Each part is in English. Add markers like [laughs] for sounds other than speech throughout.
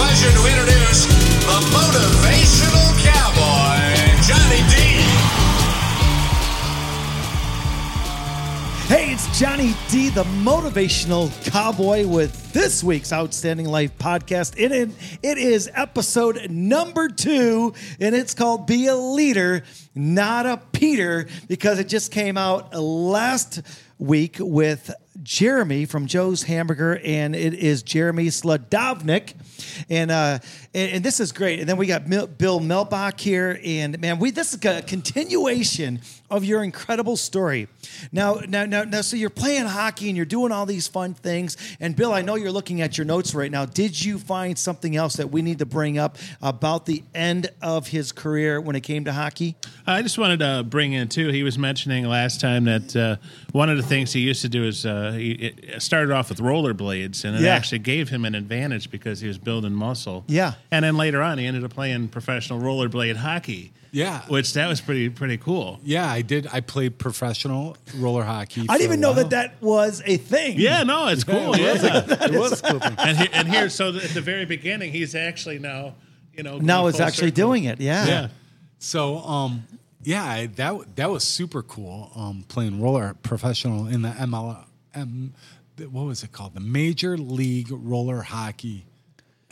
pleasure to introduce the motivational cowboy, Johnny D. Hey, it's Johnny D, the motivational cowboy, with this week's Outstanding Life podcast. It, it, it is episode number two, and it's called Be a Leader, Not a Peter, because it just came out last week with Jeremy from Joe's Hamburger, and it is Jeremy Sladovnik. And, uh, and and this is great. And then we got Mil- Bill Melbach here, and man, we this is a continuation of your incredible story. Now, now, now, now, so you're playing hockey and you're doing all these fun things. And Bill, I know you're looking at your notes right now. Did you find something else that we need to bring up about the end of his career when it came to hockey? I just wanted to bring in too. He was mentioning last time that uh, one of the things he used to do is uh, he it started off with rollerblades, and it Yeah. actually gave him an advantage because he was building muscle. Yeah. and then later on, he ended up playing professional rollerblade hockey. Yeah. which that was pretty pretty cool. Yeah, I did. I played professional roller hockey. I didn't even know that that was a thing. Yeah, no, it's cool. it was Yeah, [laughs] It was cool and here, and here, so at the very beginning, he's actually now, you know, Now is actually circle. doing it. Yeah. Yeah. So, um, yeah, I, that that was super cool. Um, playing roller professional in the ML, M, what was it called? The Major League Roller Hockey,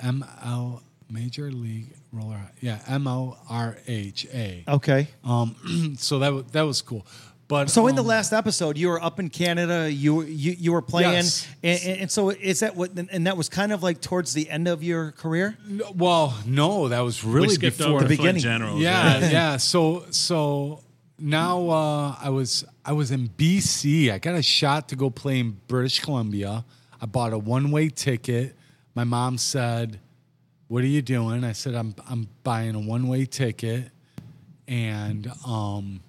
ML Major League Roller, yeah, MLRHA. Okay. Um, [clears throat] so that wa- that was cool. But So in the um, last episode, you were up in Canada. You were- you, you were playing, Yes. and, and, and so is that what? And that was kind of like towards the end of your career. well, no, that was really skipped before over the the beginning. Generals. Yeah, yeah. [laughs] So so now uh, I was I was in BC. I got a shot to go play in British Columbia. I bought a one way ticket. My mom said, "What are you doing?" I said, "I'm I'm buying a one way ticket." And um,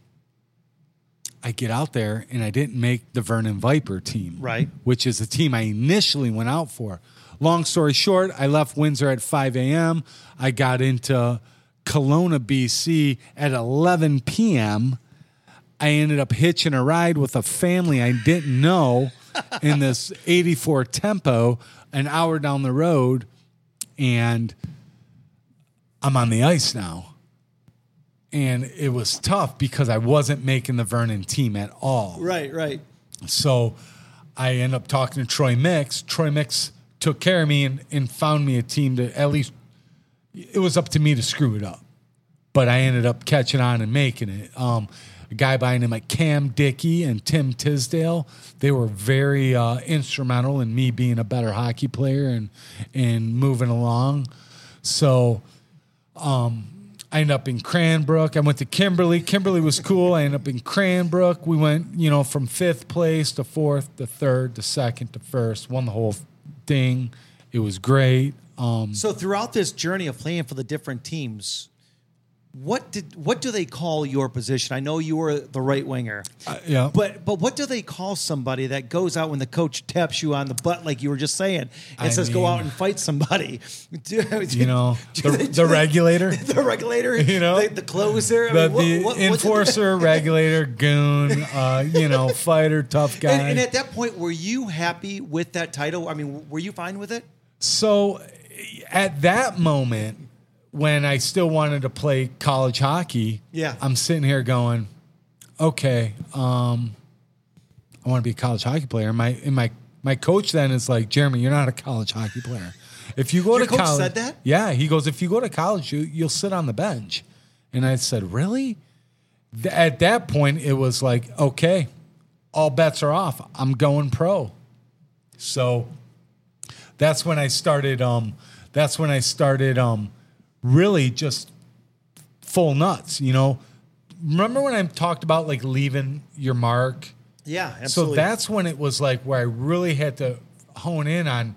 I get out there and I didn't make the Vernon Viper team, Right. Which is the team I initially went out for. Long story short, I left Windsor at 5 a.m. I got into Kelowna, BC at 11 p.m. I ended up hitching a ride with a family I didn't know in this 84 tempo an hour down the road, and I'm on the ice now. And it was tough because I wasn't making the Vernon team at all. Right, right. So I end up talking to Troy Mix. Troy Mix took care of me and, and found me a team to at least, it was up to me to screw it up. But I ended up catching on and making it. Um, a guy by the name of Cam Dickey and Tim Tisdale, they were very uh, instrumental in me being a better hockey player and, and moving along. So I ended up in Cranbrook. I went to Kimberley. Kimberley was cool. I ended up in Cranbrook. We went, you know, from fifth place to fourth to third to second to first. Won the whole thing. It was great. Um, So throughout this journey of playing for the different teams, what did what do they call your position? I know you were the right winger, yeah. but but what do they call somebody that goes out when the coach taps you on the butt, like you were just saying, and I says go out and fight somebody? [laughs] Do- you know, do [laughs] the, they- the regulator, [laughs] the regulator, You know? the, the closer, I the, mean, what- the what- what enforcer, regulator, goon, uh, you know, fighter, tough guy. And, and at that point, were you happy with that title? I mean, were you fine with it? So at that moment, when I still wanted to play college hockey, Yeah. I'm sitting here going, okay, um, I want to be a college hockey player. My and my my coach then is like, Jeremy, you're not a college hockey player. If you go Your to coach college, said that? yeah, he goes, if you go to college, you you'll sit on the bench. And I said, really? Th- At that point, it was like, okay, all bets are off. I'm going pro. So that's when I started. Um, that's when I started. Um, really just full nuts. You know, remember when I talked about like leaving your mark? Yeah, absolutely. So that's when it was like where I really had to hone in on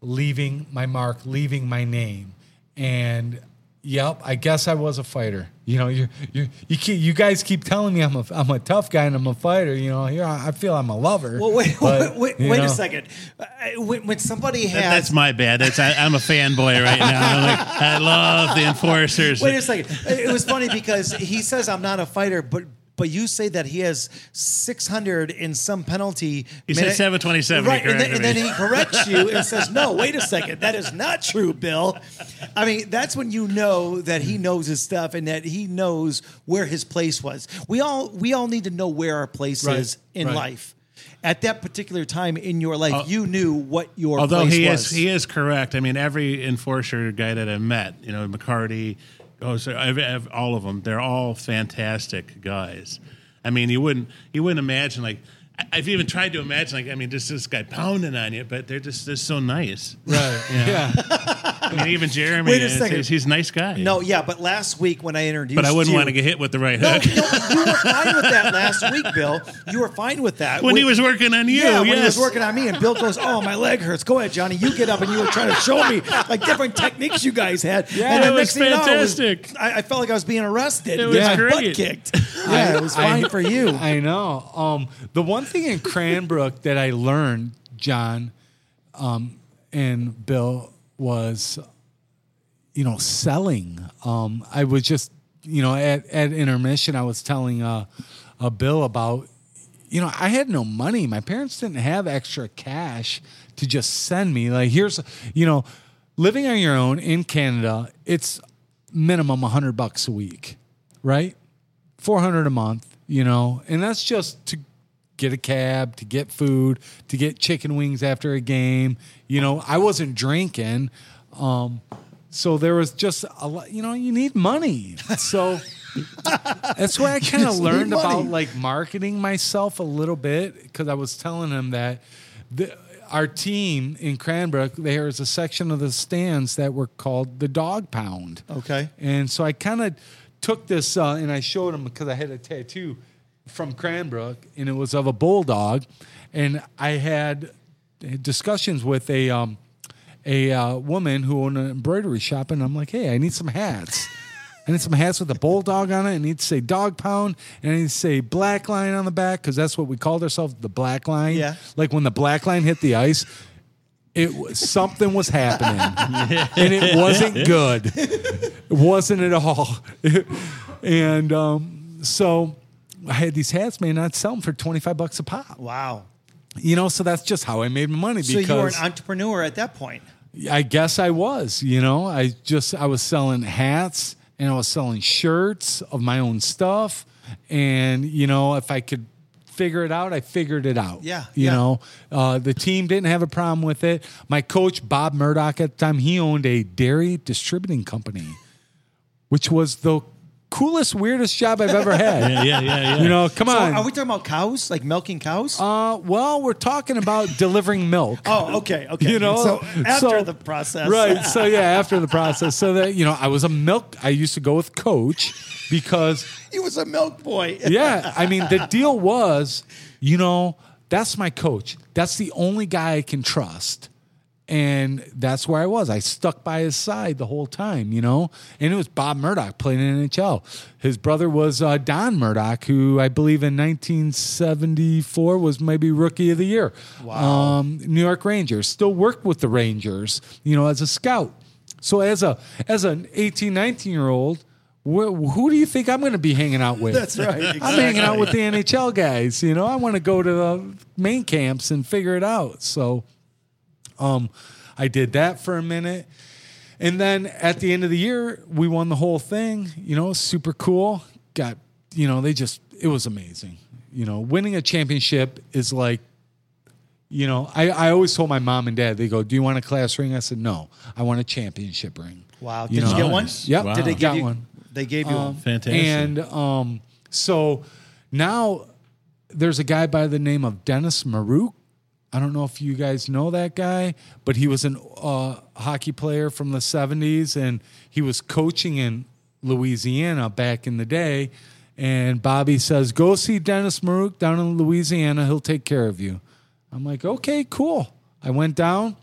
leaving my mark, leaving my name, and yep, I guess I was a fighter. You know, you you you keep, you guys keep telling me I'm a I'm a tough guy and I'm a fighter. You know, here I I feel I'm a lover. Well, wait, but, [laughs] wait, you wait a second. Uh, When, when somebody has, That- that's my bad. That's I, I'm a fanboy right now. I'm like, I love the enforcers. Wait a second. It was funny because he says I'm not a fighter, but but you say that he has 600 in some penalty. He said 727, Right, and then, and then he corrects you and says, "No, wait a second, that is not true, Bill." I mean, that's when you know that he knows his stuff and that he knows where his place was. We all we all need to know where our place Right, is in right. life. At that particular time in your life, uh, you knew what your Although place he was. is he is correct. I mean, every enforcer guy that I've met, you know, McCarty, oh, so I've, I've- all of them, they're all fantastic guys. I mean, you wouldn't you wouldn't imagine like I've even tried to imagine like I mean, just this guy pounding on you, but they're just they're so nice. Right. Yeah. I mean, even Jeremy, Wait a second. is- he's a nice guy. no, yeah, but last week when I introduced, but I wouldn't you, want to get hit with the right No, hook. no, you were fine with that last week, Bill. You were fine with that when he was working on you, Yeah, when he was working on me, and Bill goes, "Oh, my leg hurts. Go ahead, Johnny. You get up." And you were trying to show me like different techniques you guys had. Yeah, and it was next thing you know, it was- fantastic. I, I felt like I was being arrested. It with was my butt great. kicked. Yeah, it was fine I- for you. I know. Um, the one thing in Cranbrook that I learned, John, um, and Bill was, you know, selling. Um, I was just, you know, at, at intermission, I was telling uh, a Bill about, you know, I had no money. My parents didn't have extra cash to just send me. Like, here's, you know, living on your own in Canada, it's minimum a hundred bucks a week, right? 400 a month, you know, and that's just to get a cab, to get food, to get chicken wings after a game. You know, I wasn't drinking. Um, so there was just a lot, you know, you need money. So [laughs] that's why I kind of learned about like marketing myself a little bit because I was telling him that the, our team in Cranbrook, there is a section of the stands that were called the Dog Pound. Okay. And so I kind of took this uh, and I showed him because I had a tattoo from Cranbrook and it was of a bulldog. And I had discussions with a um, a uh, woman who owned an embroidery shop, and I'm like, hey, I need some hats. I need some hats with a bulldog on it. I need to say dog pound, and I need to say black line on the back because that's what we called ourselves, the black line. Yeah. Like when the black line hit the ice, it was, something was happening, [laughs] and it wasn't good. It wasn't at all. [laughs] and um, so I had these hats made, and I'd sell them for twenty five bucks a pop. Wow. You know, so that's just how I made my money. So you were an entrepreneur at that point. I guess I was, you know, I just I was selling hats and I was selling shirts of my own stuff and you know, if I could figure it out, I figured it out. Yeah, You yeah. know, uh, the team didn't have a problem with it. My coach Bob Murdoch at the time, he owned a dairy distributing company, which was the coolest weirdest job I've ever had. yeah, [laughs] yeah, yeah, yeah. You know, come So on. are we talking about cows, like milking cows? uh, well, we're talking about delivering milk. [laughs] oh, okay, okay. you know so after so- the process, right so [laughs] yeah after the process so that you know i was a milk i used to go with coach because he was a milk boy. yeah i mean the deal was you know that's my coach that's the only guy i can trust and that's where I was. I stuck by his side the whole time, you know. And it was Bob Murdoch playing in NHL. His brother was uh, Don Murdoch, who I believe in 1974 was maybe Rookie of the Year. Wow. Um, New York Rangers still worked with the Rangers, you know, as a scout. So as a as an 18, 19 year old, wh- who do you think I'm going to be hanging out with? That's right. [laughs] I'm hanging out with the NHL guys. You know, I want to go to the main camps and figure it out. So, um, I did that for a minute, and then at the end of the year, we won the whole thing. You know, super cool. Got you know, they just it was amazing. You know, winning a championship is like. You know, I, I always told my mom and dad, they go, Do you want a class ring? I said, No, I want a championship ring. Wow. You Did you, get one? Nice. Yep. Wow. Did they give you one. They gave you one. Fantastic. And um, so now there's a guy by the name of Dennis Maruk. I don't know if you guys know that guy, but he was a uh, hockey player from the 70s and he was coaching in Louisiana back in the day. And Bobby says, Go see Dennis Maruk down in Louisiana. He'll take care of you. I'm like, Okay, cool. I went down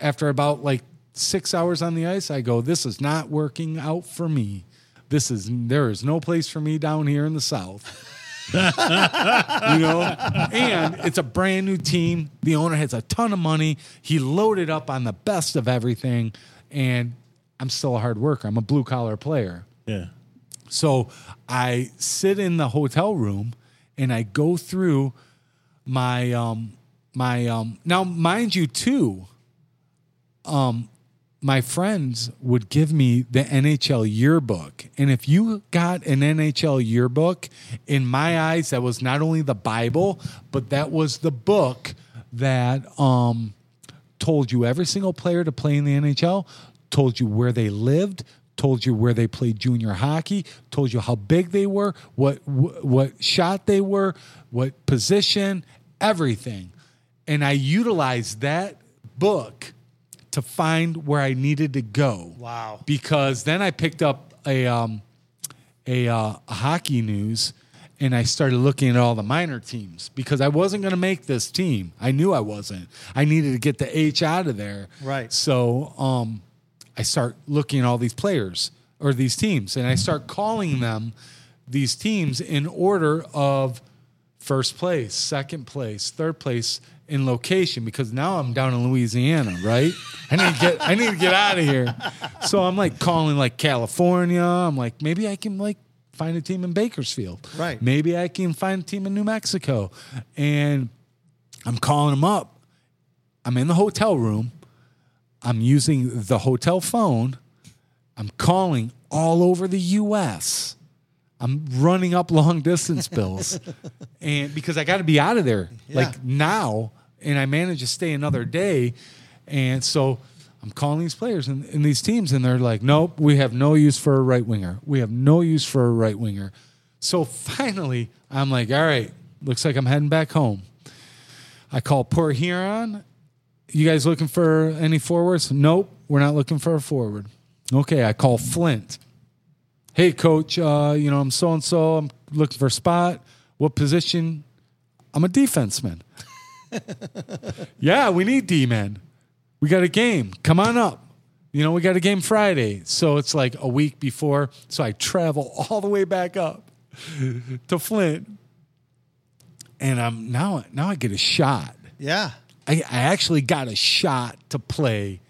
after about like six hours on the ice, I go, this is not working out for me. This is there is no place for me down here in the South. [laughs] you know, and it's a brand new team. The owner has a ton of money. He loaded up on the best of everything, and I'm still a hard worker. I'm a blue collar player. yeah. So I sit in the hotel room and I go through my um my um now mind you too um my friends would give me the NHL yearbook and if you got an NHL yearbook in my eyes that was not only the bible but that was the book that um told you every single player to play in the NHL, told you where they lived, told you where they played junior hockey, told you how big they were, what wh- what shot they were, what position, everything. And I utilized that book to find where I needed to go. Wow. Because then I picked up a um, a, uh, a hockey news and I started looking at all the minor teams because I wasn't going to make this team. I knew I wasn't. I needed to get the H out of there. Right. So um, I start looking at all these players or these teams and I start calling them these teams in order of first place, second place, third place in location because now I'm down in Louisiana, right? I need to get I need to get out of here. So I'm like calling like California. I'm like maybe I can like find a team in Bakersfield. Right. Maybe I can find a team in New Mexico. And I'm calling them up. I'm in the hotel room. I'm using the hotel phone. I'm calling all over the US. I'm running up long distance bills. [laughs] and because I got to be out of there like now and I managed to stay another day and so I'm calling these players and, and these teams and they're like nope, we have no use for a right winger. We have no use for a right winger. So [laughs] finally, I'm like, all right, looks like I'm heading back home. I call Port Huron. You guys looking for any forwards? Nope, we're not looking for a forward. Okay, I call Flint. Hey, coach, uh, you know, I'm so and so. I'm looking for a spot. What position? I'm a defenseman. [laughs] yeah, we need D men. We got a game. Come on up. You know, we got a game Friday. So it's like a week before. So I travel [laughs] all the way back up to Flint. And I'm now now I get a shot. Yeah. I, I actually got a shot to play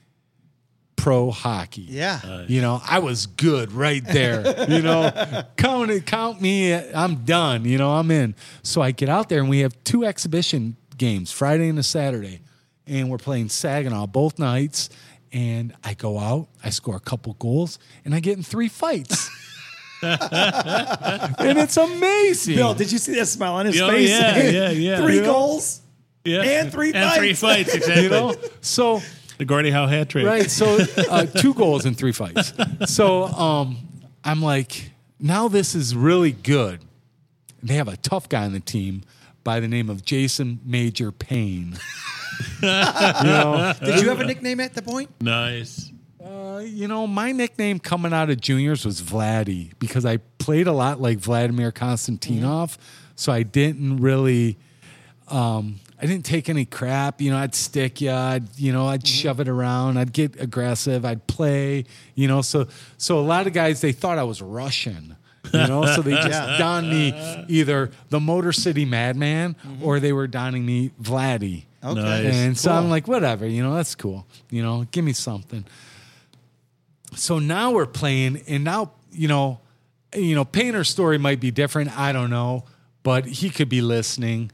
pro hockey. Yeah. You know, I was good right there. You [laughs] know, count it, count me. I'm done. You know, I'm in. So I get out there and we have two exhibition games, Friday and a Saturday, and we're playing Saginaw both nights. And I go out, I score a couple goals, and I get in three fights. [laughs] and it's amazing. Bill, did you see that smile on his Oh, face? yeah, [laughs] yeah, yeah. Three You goals. Yeah. And three And three fights. fights, [laughs] exactly. you know, so the Gordie Howe hat trick. Right. So uh, two goals in three fights. So um, I'm like, now this is really good. They have a tough guy on the team by the name of Jason Major Payne. [laughs] you know, Did you have a nickname at the point? Nice. uh, you know, my nickname coming out of juniors was Vladdy because I played a lot like Vladimir Konstantinov, so I didn't really. Um, I didn't take any crap. You know, I'd stick you. I'd, you know, I'd shove it around. I'd get aggressive. I'd play. You know, so so a lot of guys they thought I was Russian. You know, so they just donned me either the Motor City Madman mm-hmm. or they were donning me Vladdy. Okay. Nice. And so. I'm like, whatever, you know, that's cool. You know, give me something. So now we're playing, and now, you know, you know, Painter's story might be different. I don't know, but he could be listening.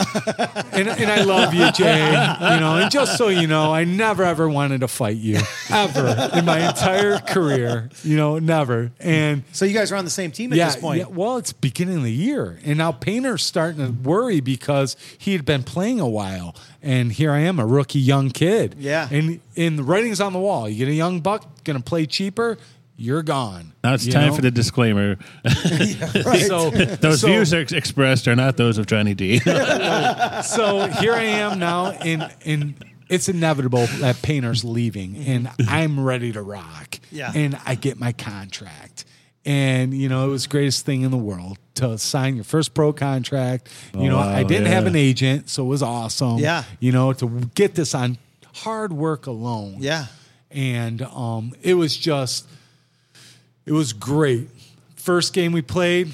[laughs] and, and I love you, Jay. You know, and just so you know, I never ever wanted to fight you ever in my entire career. You know, never. And So you guys are on the same team at yeah, this point. yeah, well, it's beginning of the year, and now Painter's starting to worry because he had been playing a while, and here I am, a rookie young kid. Yeah. and and the writing's on the wall. You get a young buck, gonna play cheaper, you're gone. Now it's time know? for the disclaimer. [laughs] [laughs] So [laughs] Those so, views are ex- expressed are not those of Johnny D. So here I am now, and and it's inevitable that Painter's leaving, and I'm ready to rock. Yeah. and I get my contract. And you know it was the greatest thing in the world to sign your first pro contract. You know I didn't have an agent, so it was awesome. Yeah. you know to get this on hard work alone. Yeah. and um, it was just it was great. First game we played,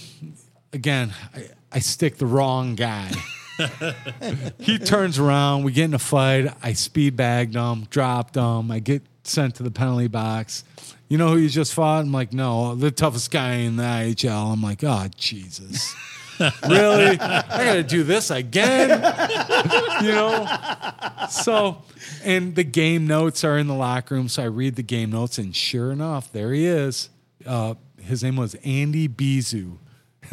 again, I, I stick the wrong guy. [laughs] he turns around, we get in a fight. I speed bagged him, dropped him. I get sent to the penalty box, you know who you just fought? I'm like, no, the toughest guy in the IHL. I'm like, oh Jesus. [laughs] really? I gotta do this again? [laughs] you know? So and the game notes are in the locker room, so I read the game notes, and sure enough, there he is. Uh, his name was Andy Bezeau. [laughs]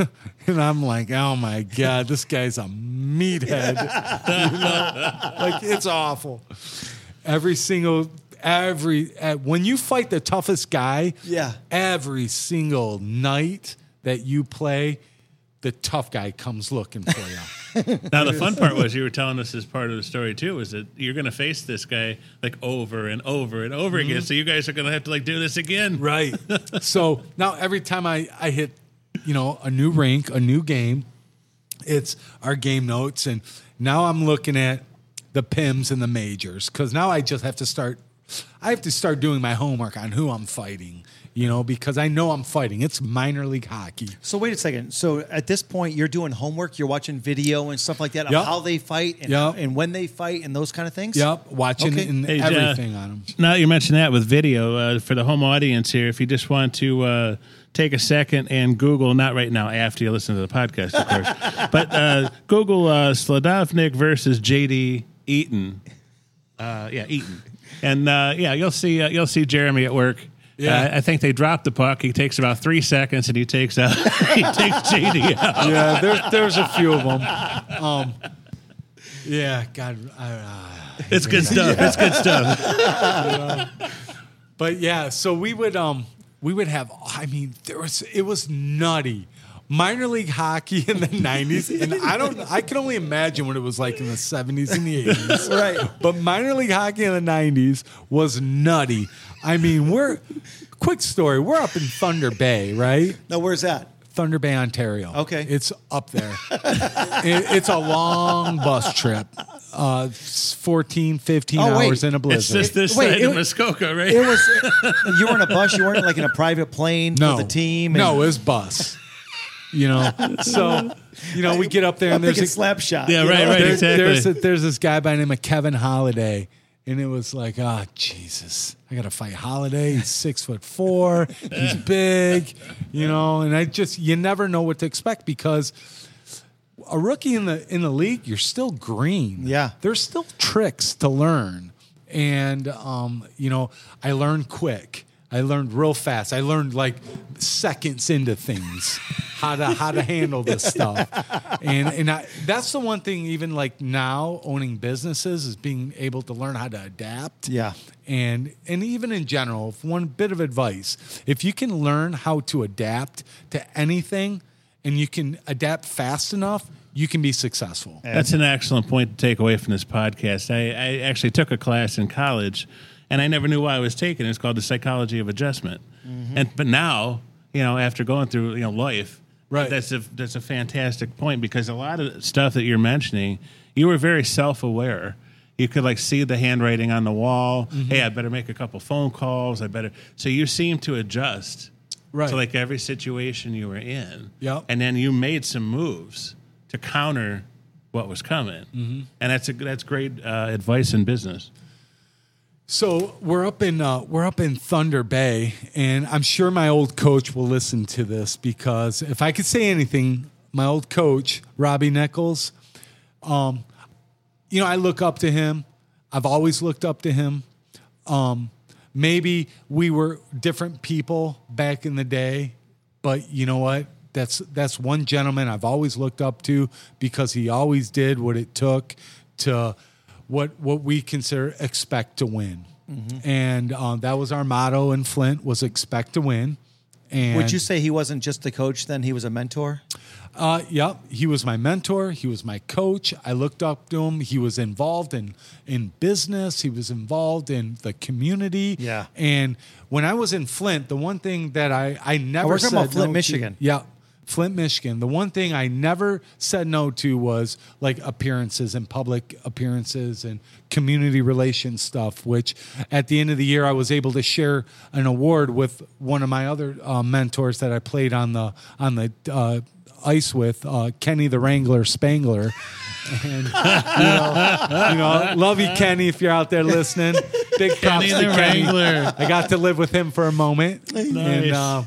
and I'm like, oh my God, this guy's a meathead. [laughs] You know? Like, it's awful. Every single, every, uh, when you fight the toughest guy, Yeah. every single night that you play, the tough guy comes looking for you. [laughs] Now the fun part was [laughs] you were telling us as part of the story too was that you're going to face this guy like over and over and over again. Mm-hmm. So you guys are going to have to like do this again. Right. [laughs] so now every time I, I hit, you know, a new rink, a new game, it's our game notes. And now I'm looking at the PIMS and the majors because now I just have to start, I have to start doing my homework on who I'm fighting, you know, because I know I'm fighting. It's minor league hockey. So wait a second. So at this point, you're doing homework. You're watching video and stuff like that of how they fight and, Yep. and when they fight and those kind of things. Yep. Watching Okay. and Hey, uh, everything on them. Now that you mentioned that with video uh, for the home audience here, if you just want to uh, take a second and Google, not right now, after you listen to the podcast, of course, [laughs] but uh, Google uh, Sladovnik versus JD Eaton. Uh, yeah, Eaton, and uh, yeah, you'll see uh, you'll see Jeremy at work. Yeah. Uh, I think they dropped the puck. He takes about three seconds, and he takes out [laughs] he takes JD out. Yeah, there's, there's a few of them. Um, yeah, God. I, uh, It's good stuff. It's good stuff. [laughs] But yeah, so we would um we would have I mean there was it was nutty. Minor league hockey in the 90s and I don't I can only imagine what it was like in the 70s and the 80s. Right. But minor league hockey in the 90s was nutty. I mean, we're quick story, we're up in Thunder Bay, right? Now where's that? Thunder Bay, Ontario. Okay. It's up there. [laughs] It- it's a long bus trip. Uh, 14, 15 Oh, hours in a blizzard. It's just this Wait, side it of Muskoka, right? It was you were in a bus. You weren't like in a private plane no, with the team. and- no, it was bus. You know, so you know we get up there I'm and there's a, slap shot. Yeah, right, know? right. there- exactly. there's a, there's this guy by the name of Kevin Holiday, and it was like, oh Jesus, I got to fight Holiday. He's six foot four. He's big, you know, and I just you never know what to expect because a rookie in the in the league, you're still green. Yeah. there's still tricks to learn, and um, you know, I learned quick. I learned real fast. I learned like seconds into things how to how to handle this [laughs] stuff, and and I, that's the one thing. Even like now, owning businesses is being able to learn how to adapt. Yeah. and and even in general, if one bit of advice: if you can learn how to adapt to anything, and you can adapt fast enough, you can be successful. That's an excellent point to take away from this podcast. I, I actually took a class in college, and I never knew why I was taking it. It's called the psychology of adjustment. Mm-hmm. And but now, you know, after going through you know life, Right. That's a that's a fantastic point because a lot of stuff that you're mentioning, you were very self aware. You could like see the handwriting on the wall. Mm-hmm. Hey, I better make a couple phone calls. I better. So you seem to adjust Right. to like every situation you were in. Yep. And then you made some moves to counter what was coming. Mm-hmm. And that's a that's great uh, advice in business. So we're up in uh, we're up in Thunder Bay, and I'm sure my old coach will listen to this because if I could say anything, my old coach Robbie Nichols, um, you know, I look up to him. I've always looked up to him. Um, maybe we were different people back in the day, but you know what? That's that's one gentleman I've always looked up to because he always did what it took to what what we consider expect to win, and um, that was our motto in Flint was expect to win. And Would you say he wasn't just the coach? Then he was a mentor. uh, yep, he was my mentor. He was my coach. I looked up to him. He was involved in in business. He was involved in the community. Yeah. And when I was in Flint, the one thing that I I never we're talking said about Flint, no to- Michigan. yeah. Flint, Michigan. The one thing I never said no to was like appearances and public appearances and community relations stuff, which at the end of the year, I was able to share an award with one of my other uh, mentors that I played on the, on the, uh, ice with uh, Kenny the Wrangler Spangler, [laughs] and you know, you know, love you, Kenny, if you're out there listening. big props Kenny to the Kenny. Wrangler. I got to live with him for a moment, and Nice. um,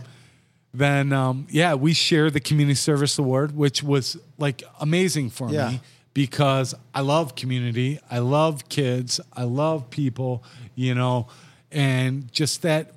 then um, yeah, we shared the community service award, which was like amazing for Yeah. me because I love community, I love kids, I love people, you know, and just that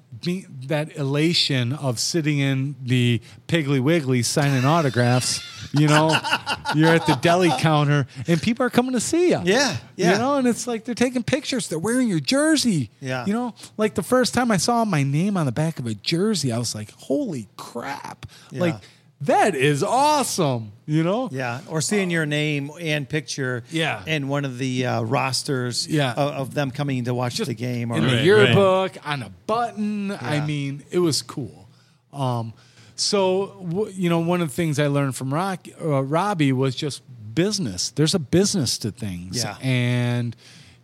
that elation of sitting in the Piggly Wiggly signing autographs. You know, [laughs] you're at the deli counter and people are coming to see you. Yeah, yeah. You know, and it's like they're taking pictures. They're wearing your jersey. Yeah. You know, like the first time I saw my name on the back of a jersey, I was like, holy crap. Yeah. Like, that is awesome. You know? Yeah, or seeing your name and picture, Yeah. in one of the uh, rosters, Yeah. of, of them coming to watch the game, or in the Right, yearbook on a button. I mean, it was cool. Um, so w- you know, one of the things I learned from Rock, uh, Robbie was just business. There's a business to things, Yeah. and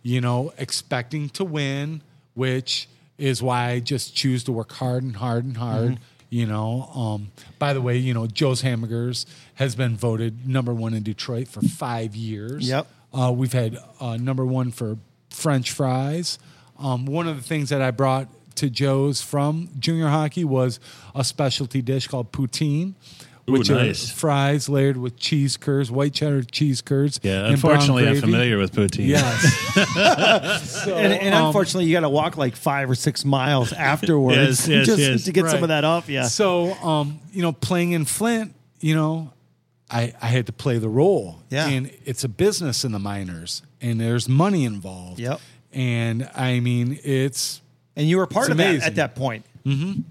you know, expecting to win, which is why I just choose to work hard and hard and hard. Mm-hmm. You know, um, by the way, you know, Joe's Hamburgers has been voted number one in Detroit for five years. Yep. Uh, we've had uh, number one for French fries. Um, one of the things that I brought to Joe's from junior hockey was a specialty dish called poutine, Ooh, which nice. are fries layered with cheese curds, white cheddar cheese curds. Yeah, and brown unfortunately, I'm familiar with poutine. Yes. [laughs] so, and, and um, unfortunately, you got to walk like five or six miles [laughs] afterwards Yes, [laughs] yes, just yes. to get some of that off. Yeah, So, um, you know, playing in Flint, you know, I, I had to play the role. Yeah. And it's a business in the minors, and there's money involved. Yep. And I mean, it's and you were part It's of that at that point. Mm-hmm.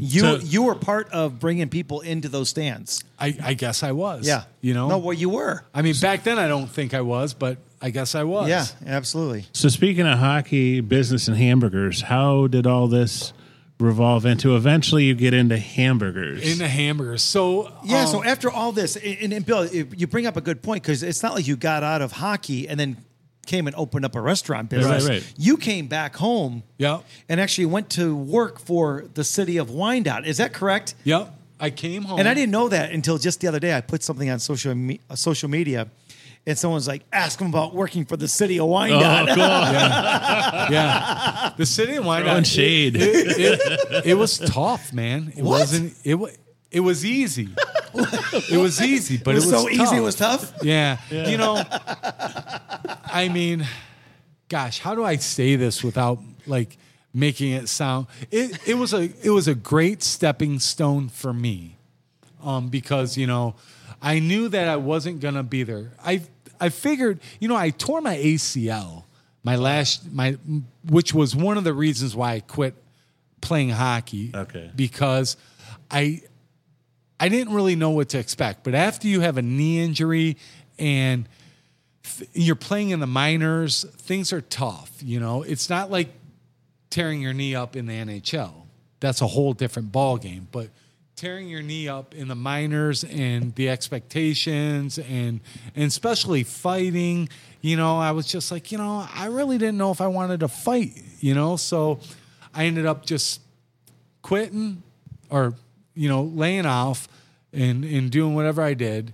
You So- you were part of bringing people into those stands. I, I guess I was. Yeah, You know? no, well, you were. I mean, back then I don't think I was, but I guess I was. Yeah, absolutely. So speaking of hockey, business, and hamburgers, how did all this revolve into? Eventually, you get into hamburgers. In the hamburgers. So Yeah. um, so after all this, and, and Bill, you bring up a good point because it's not like you got out of hockey and then came and opened up a restaurant business. right, right. You came back home. Yep. And actually went to work for the city of Wyandotte. Is that correct? Yep. I came home. And I didn't know that until just the other day. I put something on social me- uh, social media, and someone's like, "Ask him about working for the city of oh, Wyandotte." [laughs] cool. Yeah. The city of Wyandotte. Throwing shade. It, it, it was tough, man. It What? wasn't. It was. It was easy. it was easy, but it was, it was so tough. easy. It was tough. Yeah. You know, I mean, gosh, how do I say this without like making it sound it, it was a it was a great stepping stone for me. Um, because, you know, I knew that I wasn't gonna be there. I I figured, you know, I tore my ACL, my last my which was one of the reasons why I quit playing hockey. Okay. Because I I didn't really know what to expect. But after you have a knee injury and you're playing in the minors, things are tough. You know, it's not like tearing your knee up in the NHL. That's a whole different ball game. But tearing your knee up in the minors and the expectations and and especially fighting, you know, I was just like, you know, I really didn't know if I wanted to fight, you know. So I ended up just quitting or you know laying off and and doing whatever I did.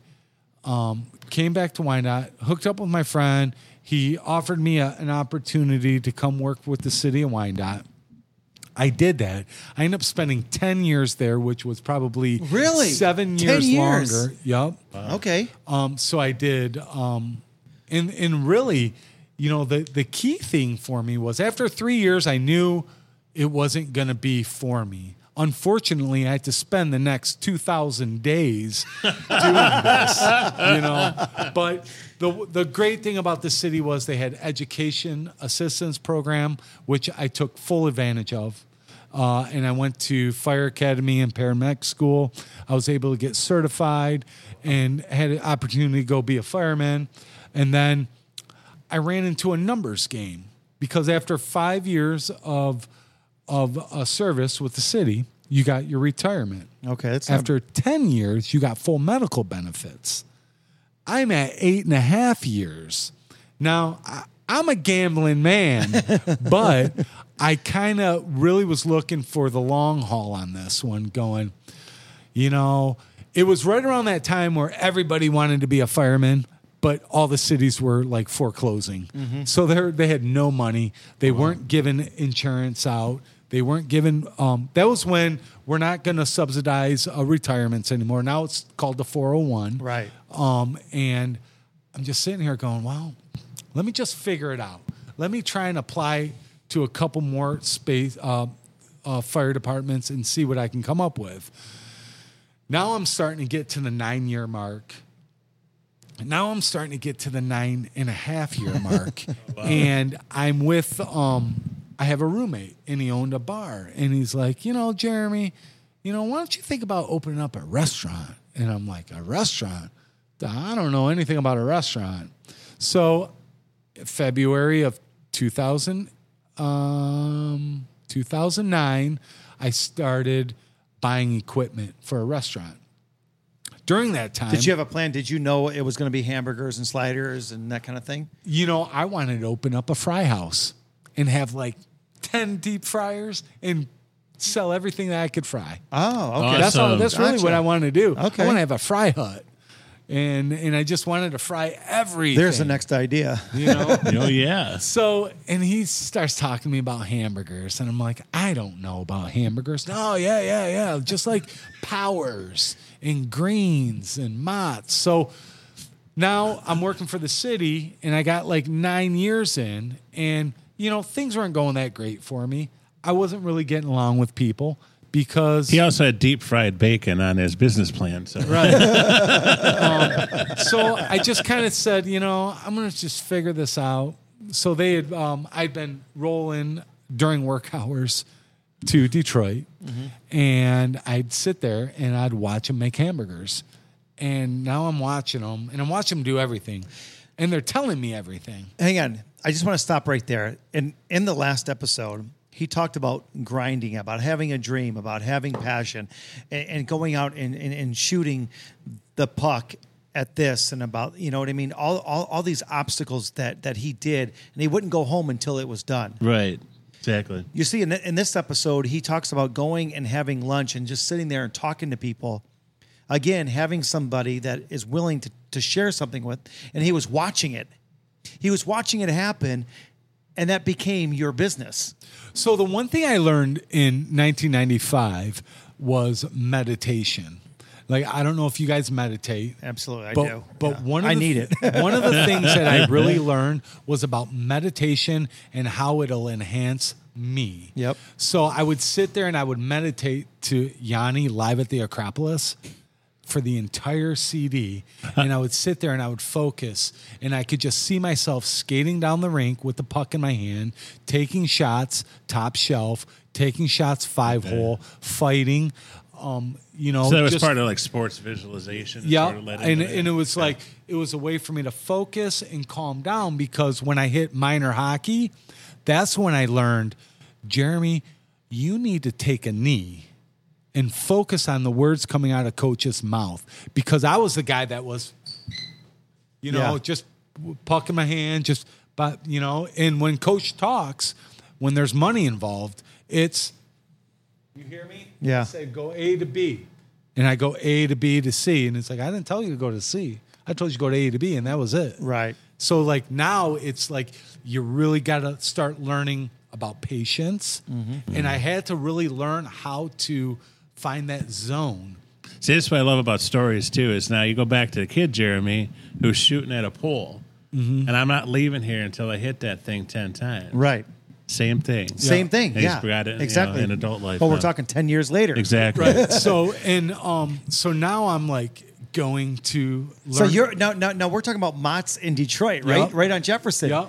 Um, came back to Wyandotte, hooked up with my friend. He offered me a, an opportunity to come work with the city of Wyandotte. I did that. I ended up spending ten years there, which was probably Really? seven years, years? longer. Yep. Okay. Um, so I did, um, and and really, you know, the the key thing for me was after three years, I knew it wasn't going to be for me. Unfortunately, I had to spend the next two thousand days doing this, you know. But the the great thing about the city was they had education assistance program, which I took full advantage of. Uh, and I went to fire academy and paramedic school. I was able to get certified and had an opportunity to go be a fireman. And then I ran into a numbers game because after five years of of a service with the city, you got your retirement. Okay. That's not- After ten years, you got full medical benefits. I'm at eight and a half years. Now, I, I'm a gambling man, [laughs] but I kind of really was looking for the long haul on this one, going, you know, it was right around that time where everybody wanted to be a fireman, but all the cities were like foreclosing. Mm-hmm. So they they had no money. They weren't giving insurance out. They weren't given. Um, that was when we're not going to subsidize uh, retirements anymore. Now it's called the 401. Right. Um, and I'm just sitting here going, well, let me just figure it out. Let me try and apply to a couple more space uh, uh, fire departments and see what I can come up with. Now I'm starting to get to the nine year mark. Now I'm starting to get to the nine and a half year mark. [laughs] And I'm with, um, I have a roommate and he owned a bar. And he's like, you know, Jeremy, you know, why don't you think about opening up a restaurant? And I'm like, a restaurant? I don't know anything about a restaurant. So February of 2000, um, 2009, I started buying equipment for a restaurant. During that time, Did you have a plan? Did you know it was going to be hamburgers and sliders and that kind of thing? you know, I wanted to open up a fry house and have like 10 deep fryers and sell everything that I could fry. Oh, okay. That's all. Awesome. That's really Gotcha. what I wanted to do. Okay. I want to have a fry hut, and and I just wanted to fry everything. There's the next idea. You know. [laughs] Oh yeah. so and he starts talking to me about hamburgers, and I'm like, I don't know about hamburgers. No, yeah, yeah, yeah. Just like powers and greens and Mott's. So now I'm working for the city, and I got like nine years in, and you know things weren't going that great for me. I wasn't really getting along with people because He also had deep fried bacon on his business plan. So Right. [laughs] um, so I just kind of said, you know, I'm going to just figure this out. So they had, um, I'd been rolling during work [laughs] hours to Detroit, and I'd sit there and I'd watch them make hamburgers. And now I'm watching them, and I'm watching them do everything, and they're telling me everything. Hang on. I just want to stop right there. In in the last episode, he talked about grinding, about having a dream, about having passion, and, and going out and, and, and shooting the puck at this and about you know what I mean? All all, all these obstacles that that he did, and he wouldn't go home until it was done. right, exactly. You see, in, in this episode, he talks about going and having lunch and just sitting there and talking to people. Again, having somebody that is willing to, to share something with, and he was watching it. He was watching it happen, and that became your business. So the one thing I learned in 1995 was meditation. Like I don't know if you guys meditate. Absolutely, I but, do. But Yeah. one of I the, need it. [laughs] one of the things that I really [laughs] learned was about meditation and how it'll enhance me. Yep. So I would sit there and I would meditate to Yanni live at the Acropolis for the entire CD. and I would sit there and I would focus and I could just see myself skating down the rink with the puck in my hand, taking shots, top shelf, taking shots five hole, fighting. Um, you know, So that was just- part of like sports visualization. yeah, sort of and and it was like it was a way for me to focus and calm down because when I hit minor hockey, that's when I learned, Jeremy, you need to take a knee and focus on the words coming out of coach's mouth because I was the guy that was, you know, Yeah. just puck in my hand, just but you know, and when coach talks, when there's money involved, it's you hear me? Yeah. I say go A to B. And I go A to B to C. And it's like, I didn't tell you to go to C. I told you to go to A to B, and that was it. Right. So like now it's like you really got to start learning about patience. Mm-hmm. And I had to really learn how to find that zone. See, that's what I love about stories too. Is now you go back to the kid Jeremy who's shooting at a pole, Mm-hmm. and I'm not leaving here until I hit that thing ten times. Right. Same thing. Same thing. He's yeah. got it, you know, exactly. in adult life Well, we're now. talking 10 years later. Exactly. Right. [laughs] so and um so now I'm like going to learn. So you're now, now, now we're talking about Mott's in Detroit, right? Yep. Right on Jefferson. Yep.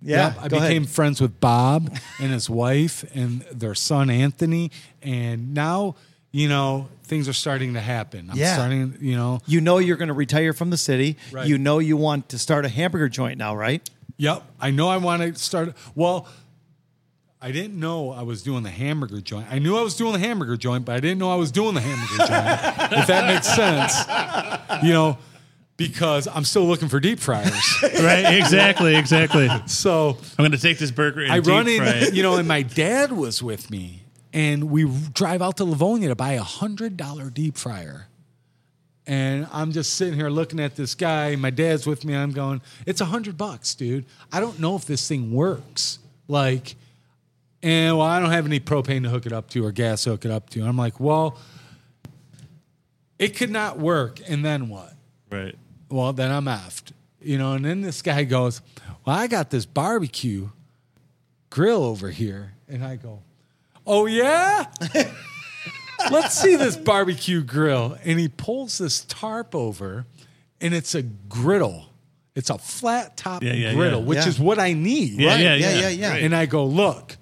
Yeah. Yep, I go became ahead. friends with Bob and his wife and their son Anthony, and now you know things are starting to happen. I'm Yeah. starting, you know. You know you're going to retire from the city. Right. You know you want to start a hamburger joint now, right? Yep, I know I want to start. Well, I didn't know I was doing the hamburger joint. I knew I was doing the hamburger joint, but I didn't know I was doing the hamburger joint. [laughs] if that makes sense, you know, because I'm still looking for deep fryers. [laughs] right. Exactly. Exactly. So I'm going to take this burger and I deep run fry it. in, you know, and my dad was with me, and we drive out to Livonia to buy a hundred dollar deep fryer. And I'm just sitting here looking at this guy. My dad's with me. I'm going, it's a hundred bucks, dude. I don't know if this thing works. Like, and well, I don't have any propane to hook it up to or gas to hook it up to. And I'm like, well, it could not work. And then what? Right. Well, then I'm effed. You know, and then this guy goes, Well, I got this barbecue grill over here. And I go, Oh, yeah? Let's see this barbecue grill. And he pulls this tarp over, and it's a griddle. It's a flat top Yeah, yeah, griddle, yeah. which Yeah. is what I need. Yeah, Right. yeah, Yeah, yeah, yeah, yeah. Right. And I go, look,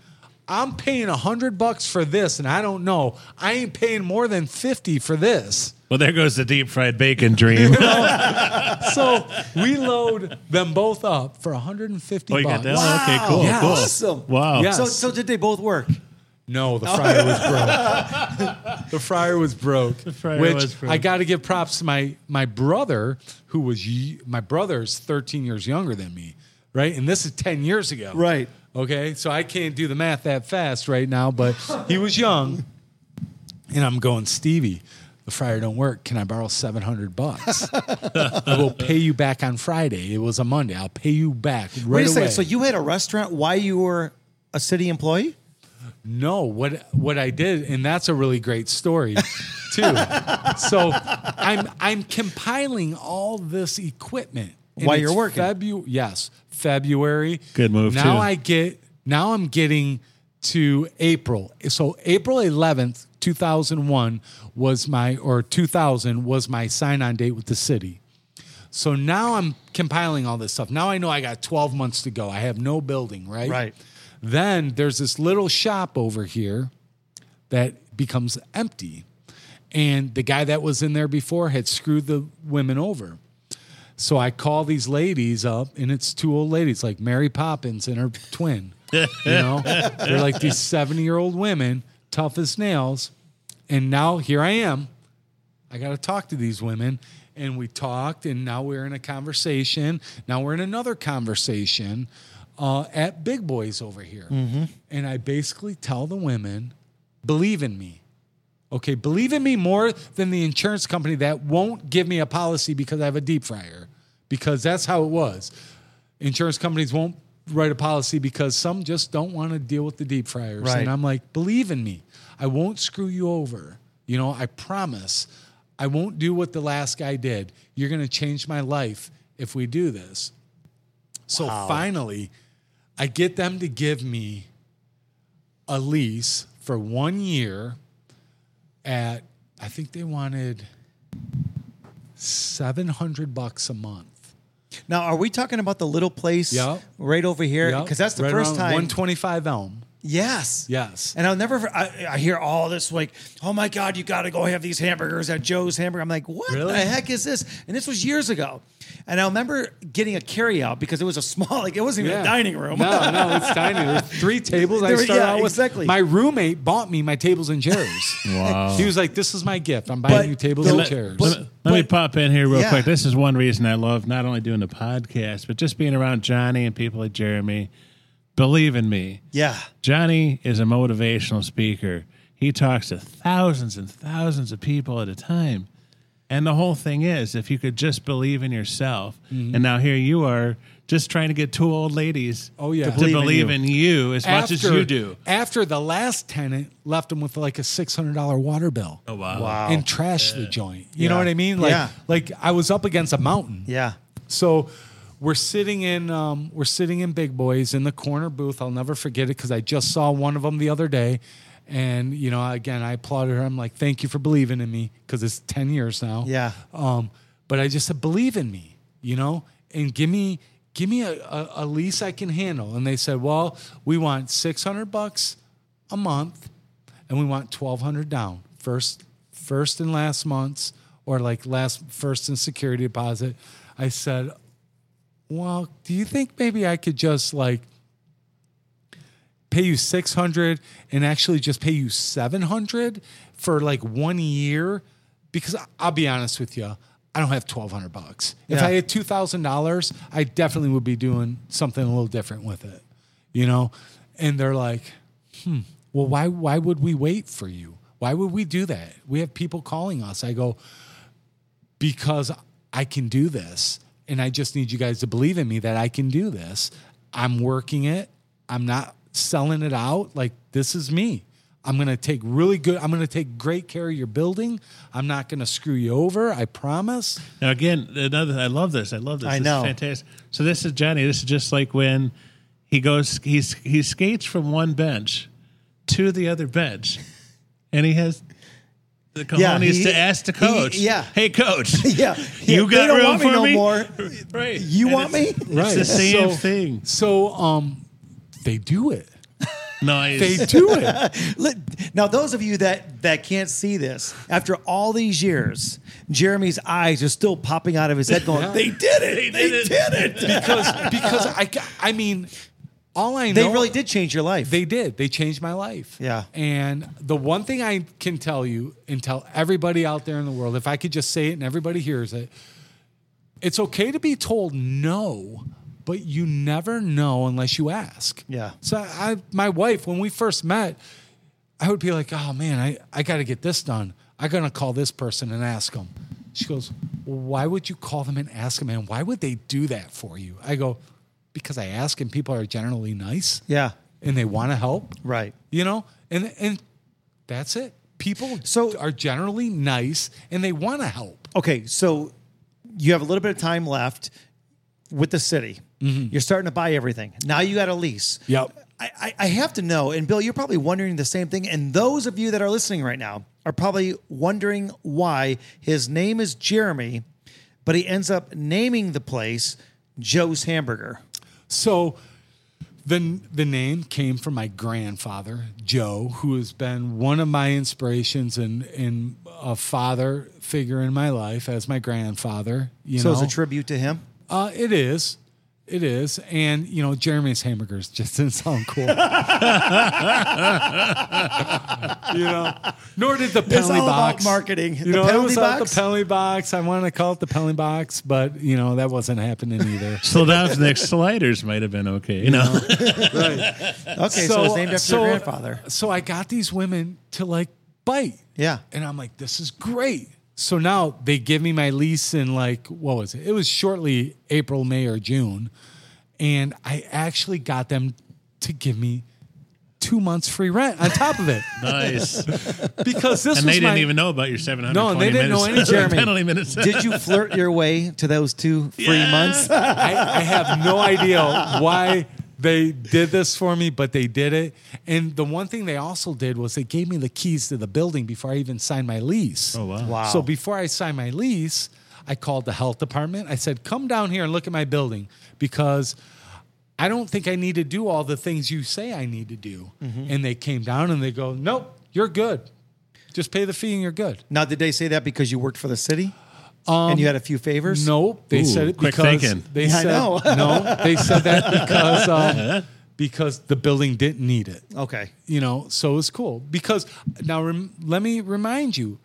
I'm paying a hundred bucks for this, and I don't know. I ain't paying more than fifty for this. Well, there goes the deep fried bacon dream. [laughs] So we load them both up for 150 oh, you bucks. got that? Okay, cool, Yeah. cool. Awesome. Wow. Yeah. So, so did they both work? No, the fryer was broke. [laughs] the fryer was broke. The fryer which was broke. I got to give props to my my brother, who was y- my brother's 13 years younger than me, right? And this is 10 years ago, Right. Okay, so I can't do the math that fast right now, but he was young, and I'm going, Stevie. The fryer don't work. Can I borrow seven hundred bucks? I will pay you back on Friday. It was a Monday. I'll pay you back right Wait a second. away. So you had a restaurant while you were a city employee? No, what what I did, and that's a really great story too. [laughs] so I'm I'm compiling all this equipment and While you're working. Febu- yes, February. Good move, Now too. I get now I'm getting to April. So April 11th, 2001 was my or 2000 was my sign on date with the city. So now I'm compiling all this stuff. Now I know I got 12 months to go. I have no building, right? Right. Then there's this little shop over here that becomes empty. And the guy that was in there before had screwed the women over. So I call these ladies up, and it's two old ladies, like Mary Poppins and her twin. You know, [laughs] they're like these 70 year old women, tough as nails. And now here I am. I got to talk to these women. And we talked, and now we're in a conversation. Now we're in another conversation uh, at Big Boys over here. And I basically tell the women, believe in me. Okay, believe in me more than the insurance company that won't give me a policy because I have a deep fryer. Because that's how it was. Insurance companies won't write a policy because some just don't want to deal with the deep fryers. Right. And I'm like, believe in me. I won't screw you over. You know, I promise. I won't do what the last guy did. You're going to change my life if we do this. So finally, I get them to give me a lease for one year at I think they wanted seven hundred bucks a month. Now, are we talking about the little place Yep. right over here? Yep. Because that's the Right first time. 125 Elm. Yes. Yes. And I'll never, I, I hear all this like, oh my God, you got to go have these hamburgers at Joe's Hamburger. I'm like, what Really? the heck is this? And this was years ago. And I remember getting a carryout because it was a small, like it wasn't even a dining room. No, no, it's tiny. There's three tables. I There- started yeah, out with. exactly. My roommate bought me my tables and chairs. [laughs] Wow. He was like, "This is my gift. I'm buying But you tables the- and let- chairs." but- Let, me- let me pop in here real Yeah. quick. This is one reason I love not only doing the podcast, but just being around Johnny and people like Jeremy. Believe in me. Yeah. Johnny is a motivational speaker. He talks to thousands and thousands of people at a time. And the whole thing is, if you could just believe in yourself, Mm-hmm. and now here you are just trying to get two old ladies Oh, yeah. to To believe, believe in, in you. as much as you do. After the last tenant left him with like a six hundred dollar water bill. Oh, wow. Wow. And trashed the joint. You know what I mean? Like, Yeah. like I was up against a mountain. Yeah. So we're sitting in um, we're sitting in Big Boys in the corner booth. I'll never forget it because I just saw one of them the other day, and you know, again, I applauded her. I'm like, "Thank you for believing in me," because it's ten years now. Yeah. Um, but I just said, "Believe in me," you know, and give me give me a, a, a lease I can handle. And they said, "Well, we want six hundred bucks a month, and we want twelve hundred down first first and last months, or like last first and security deposit." I said, well, do you think maybe I could just like pay you 600 and actually just pay you 700 for like one year? Because I'll be honest with you, I don't have 1200 bucks. If I had $2,000, I definitely would be doing something a little different with it, you know? And they're like, hmm, well, why, why would we wait for you? Why would we do that? We have people calling us. I go, because I can do this. And I just need you guys to believe in me that I can do this. I'm working it. I'm not selling it out. Like, this is me. I'm going to take really good, I'm going to take great care of your building. I'm not going to screw you over. I promise. Now again, another I love this. I love this. I This is know. fantastic. So this is Johnny. This is just like when he goes he's he skates from one bench to the other bench, and he has the Yeah, cojones he- to ask the he- coach. yeah. Hey coach. [laughs] Yeah, You they got don't room want me for no me? more. [laughs] Right. You And want it's- me? It's the same So- thing. So, um, they do it. [laughs] Nice. They do it. Now, those of you that that can't see this, after all these years, Jeremy's eyes are still popping out of his head, going, Yeah. "They did it! They, did did it." it! because because I I mean, all I know They really did change your life." They did. They changed my life. Yeah. And the one thing I can tell you and tell everybody out there in the world, if I could just say it and everybody hears it, it's okay to be told no, but you never know unless you ask. Yeah. So I, my wife, when we first met, I would be like, oh man, I, I got to get this done. I got to call this person and ask them. She goes, well, why would you call them and ask them? And why would they do that for you? I go, because I ask and people are generally nice yeah, and they want to help, right. you know, and and that's it. People So- are generally nice and they want to help. Okay, so you have a little bit of time left with the city. Mm-hmm. You're starting to buy everything. Now you got a lease. Yep. I, I, I have to know, and Bill, you're probably wondering the same thing. And those of you that are listening right now are probably wondering why his name is Jeremy, but he ends up naming the place Joe's Hamburger. So the the name came from my grandfather, Joe, who has been one of my inspirations and, and a father figure in my life as my grandfather. You So know, it's a tribute to him. Uh, it is. It is. And, you know, Jeremy's hamburgers just [laughs] didn't sound cool. [laughs] you know, nor did the penalty all about box. marketing. You The know, penalty it was all box? the penalty box. I wanted to call it the penalty box, but, you know, that wasn't happening either. [laughs] so down to next sliders might have been okay. You know. Okay, so, it's named after your grandfather. So I got these women to like bite. Yeah. And I'm like, this is great. So now they give me my lease in like, what was it? It was shortly April, May, or June. And I actually got them to give me two months free rent on top of it. [laughs] nice. Because this And was they didn't my- even know about your 720 No, they didn't know minutes. any [laughs] Jeremy. penalty minutes. Did you flirt your way to those two free Yeah. months? I, I have no idea why they did this for me, but they did it. And the one thing they also did was they gave me the keys to the building before I even signed my lease. Oh, wow. Wow. So before I signed my lease, I called the health department. I said, "Come down here and look at my building because I don't think I need to do all the things you say I need to do." Mm-hmm. And they came down and they go, "Nope, you're good. Just pay the fee and you're good." Now, did they say that because you worked for the city and you had a few favors? No, They Ooh, said it quick because thinking. they Yeah, I said know. no. They said that [laughs] because um, because the building didn't need it. Okay. You know, so it's cool because now rem- let me remind you,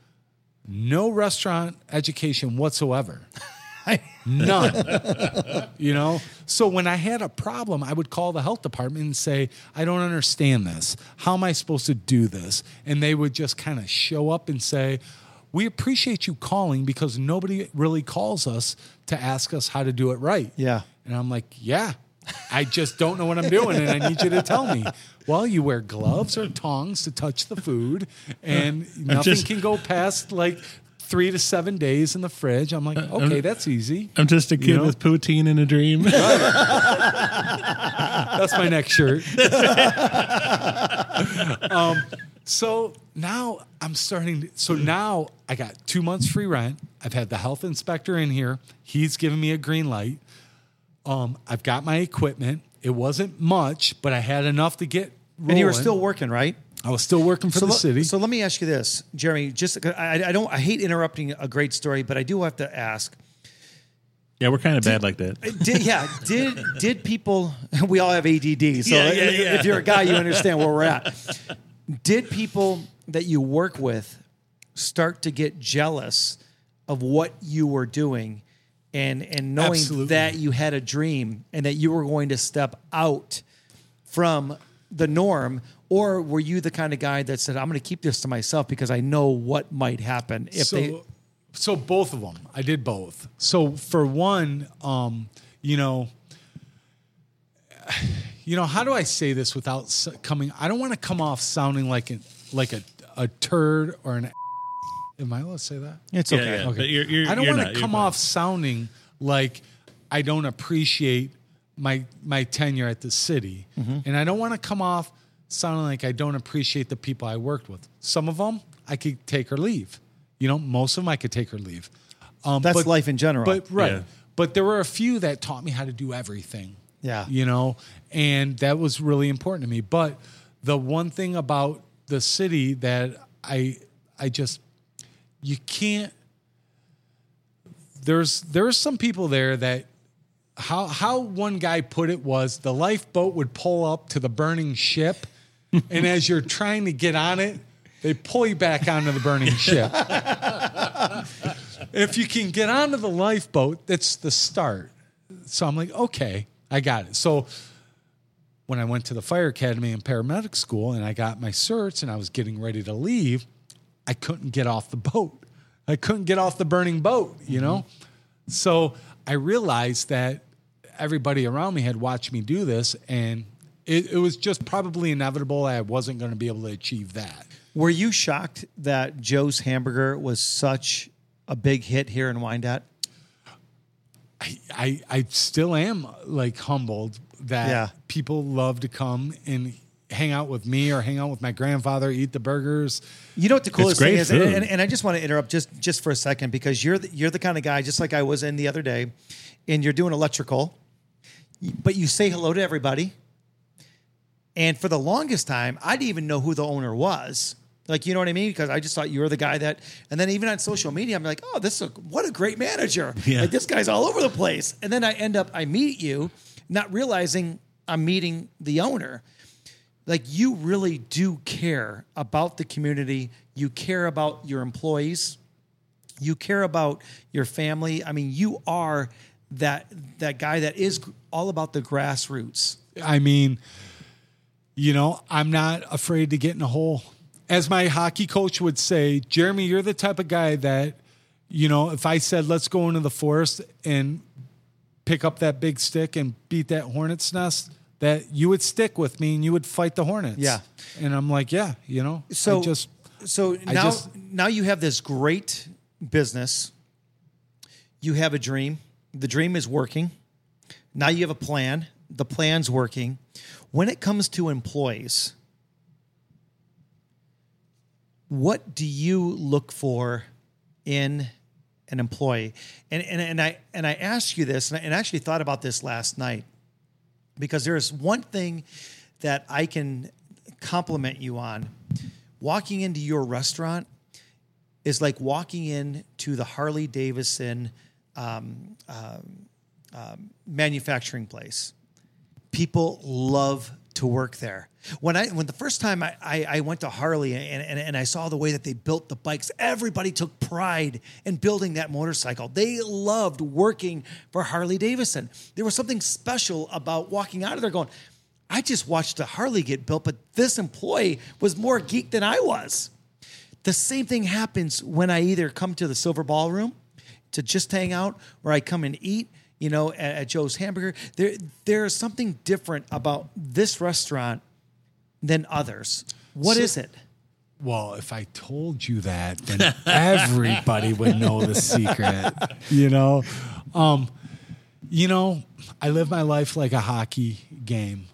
no restaurant education whatsoever. [laughs] None. [laughs] you know? So when I had a problem, I would call the health department and say, I don't understand this. How am I supposed to do this? And they would just kind of show up and say, We appreciate you calling because nobody really calls us to ask us how to do it right. Yeah. And I'm like, Yeah, I just don't know what I'm doing and I need you to tell me. Well, you wear gloves or tongs to touch the food, and [laughs] nothing just- can go past like three to seven days in the fridge. I'm like, uh, okay, that's easy. I'm just a kid know? with poutine in a dream. That's my next shirt. [laughs] [laughs] um, so now I'm starting. To, so now I got two months free rent. I've had the health inspector in here. He's giving me a green light. Um, I've got my equipment. It wasn't much, but I had enough to get. And you were still working, right? I was still working for so the le- city. So let me ask you this, Jeremy. Just I, I don't I hate interrupting a great story, but I do have to ask. Yeah, we're kind of bad like that. [laughs] Did, yeah, did did people? [laughs] We all have ADD, so Yeah, yeah, if, yeah. if you're a guy, you understand where we're at. [laughs] Did people that you work with start to get jealous of what you were doing, and and knowing Absolutely. that you had a dream and that you were going to step out from the norm? Or were you the kind of guy that said, "I'm going to keep this to myself because I know what might happen if so they"? So both of them. I did both. So for one, um, you know, [sighs] you know, how do I say this without coming? I don't want to come off sounding like a like a, a turd or an. Am I allowed to say that? It's Yeah, okay. yeah. Okay. But you're- you're- I don't want to come off sounding like I don't appreciate my my tenure at the city, Mm-hmm. and I don't want to come off sounding like I don't appreciate the people I worked with. Some of them I could take or leave. You know, most of them I could take or leave. Um, That's life in general. But right, Yeah. but there were a few that taught me how to do everything. Yeah. you know, and that was really important to me. But the one thing about the city that I I just you can't there's there's some people there that how how one guy put it was the lifeboat would pull up to the burning ship [laughs] and as you're trying to get on it they pull you back onto the burning [laughs] ship. If you can get onto the lifeboat that's the start. So i'm like okay i got it. So when i went to the fire academy and paramedic school and i got my certs and i was getting ready to leave i couldn't get off the boat. I couldn't get off the burning boat you know? Mm-hmm. So I realized that everybody around me had watched me do this, and it, it was just probably inevitable I wasn't going to be able to achieve that. Were you shocked that Joe's Hamburger was such a big hit here in Wyandotte? I, I, I still am like humbled that Yeah. people love to come and hang out with me or hang out with my grandfather, eat the burgers. You know what the coolest thing is, and, and, and I just want to interrupt just just for a second because you're the, you're the kind of guy, just like I was in the other day, and you're doing electrical, but you say hello to everybody. And for the longest time, I didn't even know who the owner was. Like, you know what I mean? Because I just thought you were the guy that, and then even on social media, I'm like, oh, this is a, what a great manager. [laughs] Yeah. Like, this guy's all over the place. And then I end up, I meet you, not realizing I'm meeting the owner like you really do care about the community you care about your employees you care about your family i mean you are that that guy that is all about the grassroots I mean, you know, I'm not afraid to get in a hole. As my hockey coach would say, Jeremy, you're the type of guy that, you know, if I said, let's go into the forest and pick up that big stick and beat that hornet's nest, that you would stick with me and you would fight the hornets. Yeah. And I'm like, yeah, you know, so I just, so I now just- now you have this great business. You have a dream. The dream is working. Now you have a plan. The plan's working. When it comes to employees what do you look for in an employee and and, and i and i asked you this and I, and actually thought about this last night because there's one thing that I can compliment you on. Walking into your restaurant is like walking into the Harley Davidson um, um, um, manufacturing place. People love to work there. When I when the first time I, I, I went to Harley and, and, and I saw the way that they built the bikes, everybody took pride in building that motorcycle. They loved working for Harley Davidson. There was something special about walking out of there going, I just watched a Harley get built, but this employee was more geek than I was. The same thing happens when I either come to the Silver Ballroom to just hang out or I come and eat, you know, at, at Joe's Hamburger. There, there's something different about this restaurant than others. What So- is it? Well, if I told you that, then everybody would know the secret. You know, um, you know, I live my life like a hockey game.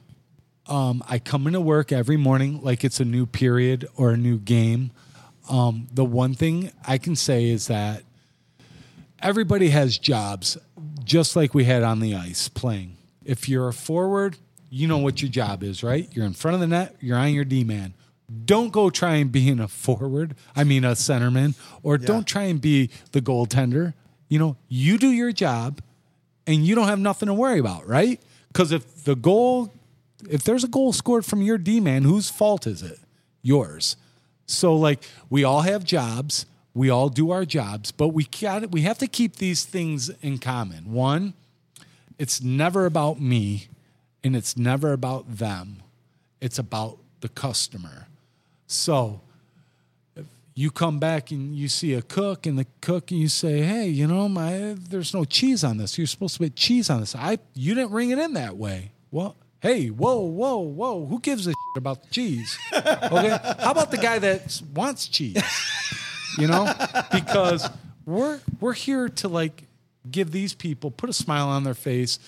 Um, I come into work every morning like it's a new period or a new game. Um, the one thing I can say is that everybody has jobs, just like we had on the ice playing. If you're a forward, you know what your job is, right? You're in front of the net, you're on your D man. Don't go try and be in a forward, I mean a centerman, or don't try and be the goaltender. You know, you do your job and you don't have nothing to worry about, right? Because if the goal, if there's a goal scored from your D man, whose fault is it? Yours. So like we all have jobs, we all do our jobs, but we got we have to keep these things in common. One, it's never about me and it's never about them. It's about the customer. So, if- you come back and you see a cook and the cook and you say, "Hey, you know, my there's no cheese on this. You're supposed to put cheese on this. I you didn't ring it in that way." Well, hey, whoa, whoa, whoa. Who gives a shit about the cheese? [laughs] Okay? How about the guy that wants cheese? You know? [laughs] Because we're we're here to like give these people put a smile on their face.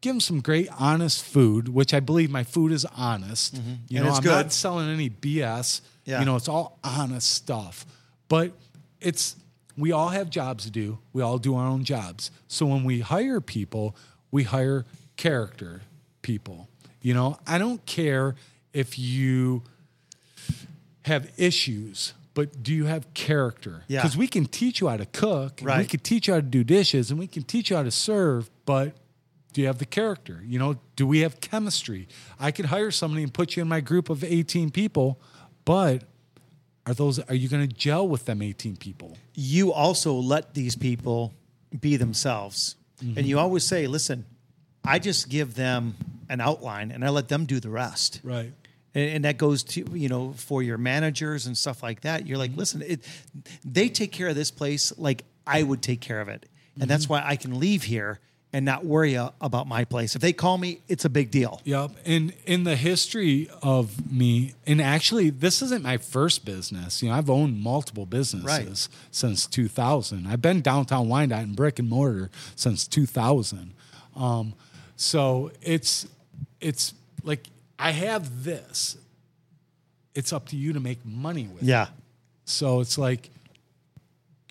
Give them some great, honest food, which I believe my food is honest. You Mm-hmm. And know, it's I'm good. not selling any BS. Yeah. You know, it's all honest stuff. But it's we all have jobs to do. We all do our own jobs. So when we hire people, we hire character people. You know, I don't care if you have issues, but do you have character? Yeah. Because we can teach you how to cook, and we can teach you how to do dishes, and we can teach you how to serve, but do you have the character? You know, do we have chemistry? I could hire somebody and put you in my group of 18 people, but are those are you going to gel with them 18 people? you also let these people be themselves. And mm-hmm. you always say, listen, I just give them an outline and I let them do the rest. Right. And, and that goes to, you know, for your managers and stuff like that. You're like, listen, it, they take care of this place like I would take care of it. And that's why I can leave here and not worry about my place. If they call me, it's a big deal. Yep. And in the history of me, and actually, this isn't my first business. You know, I've owned multiple businesses Right. since 2000. I've been downtown Wyandotte in brick and mortar since 2000. Um, so it's it's like I have this. It's up to you to make money with. it. Yeah. So it's like,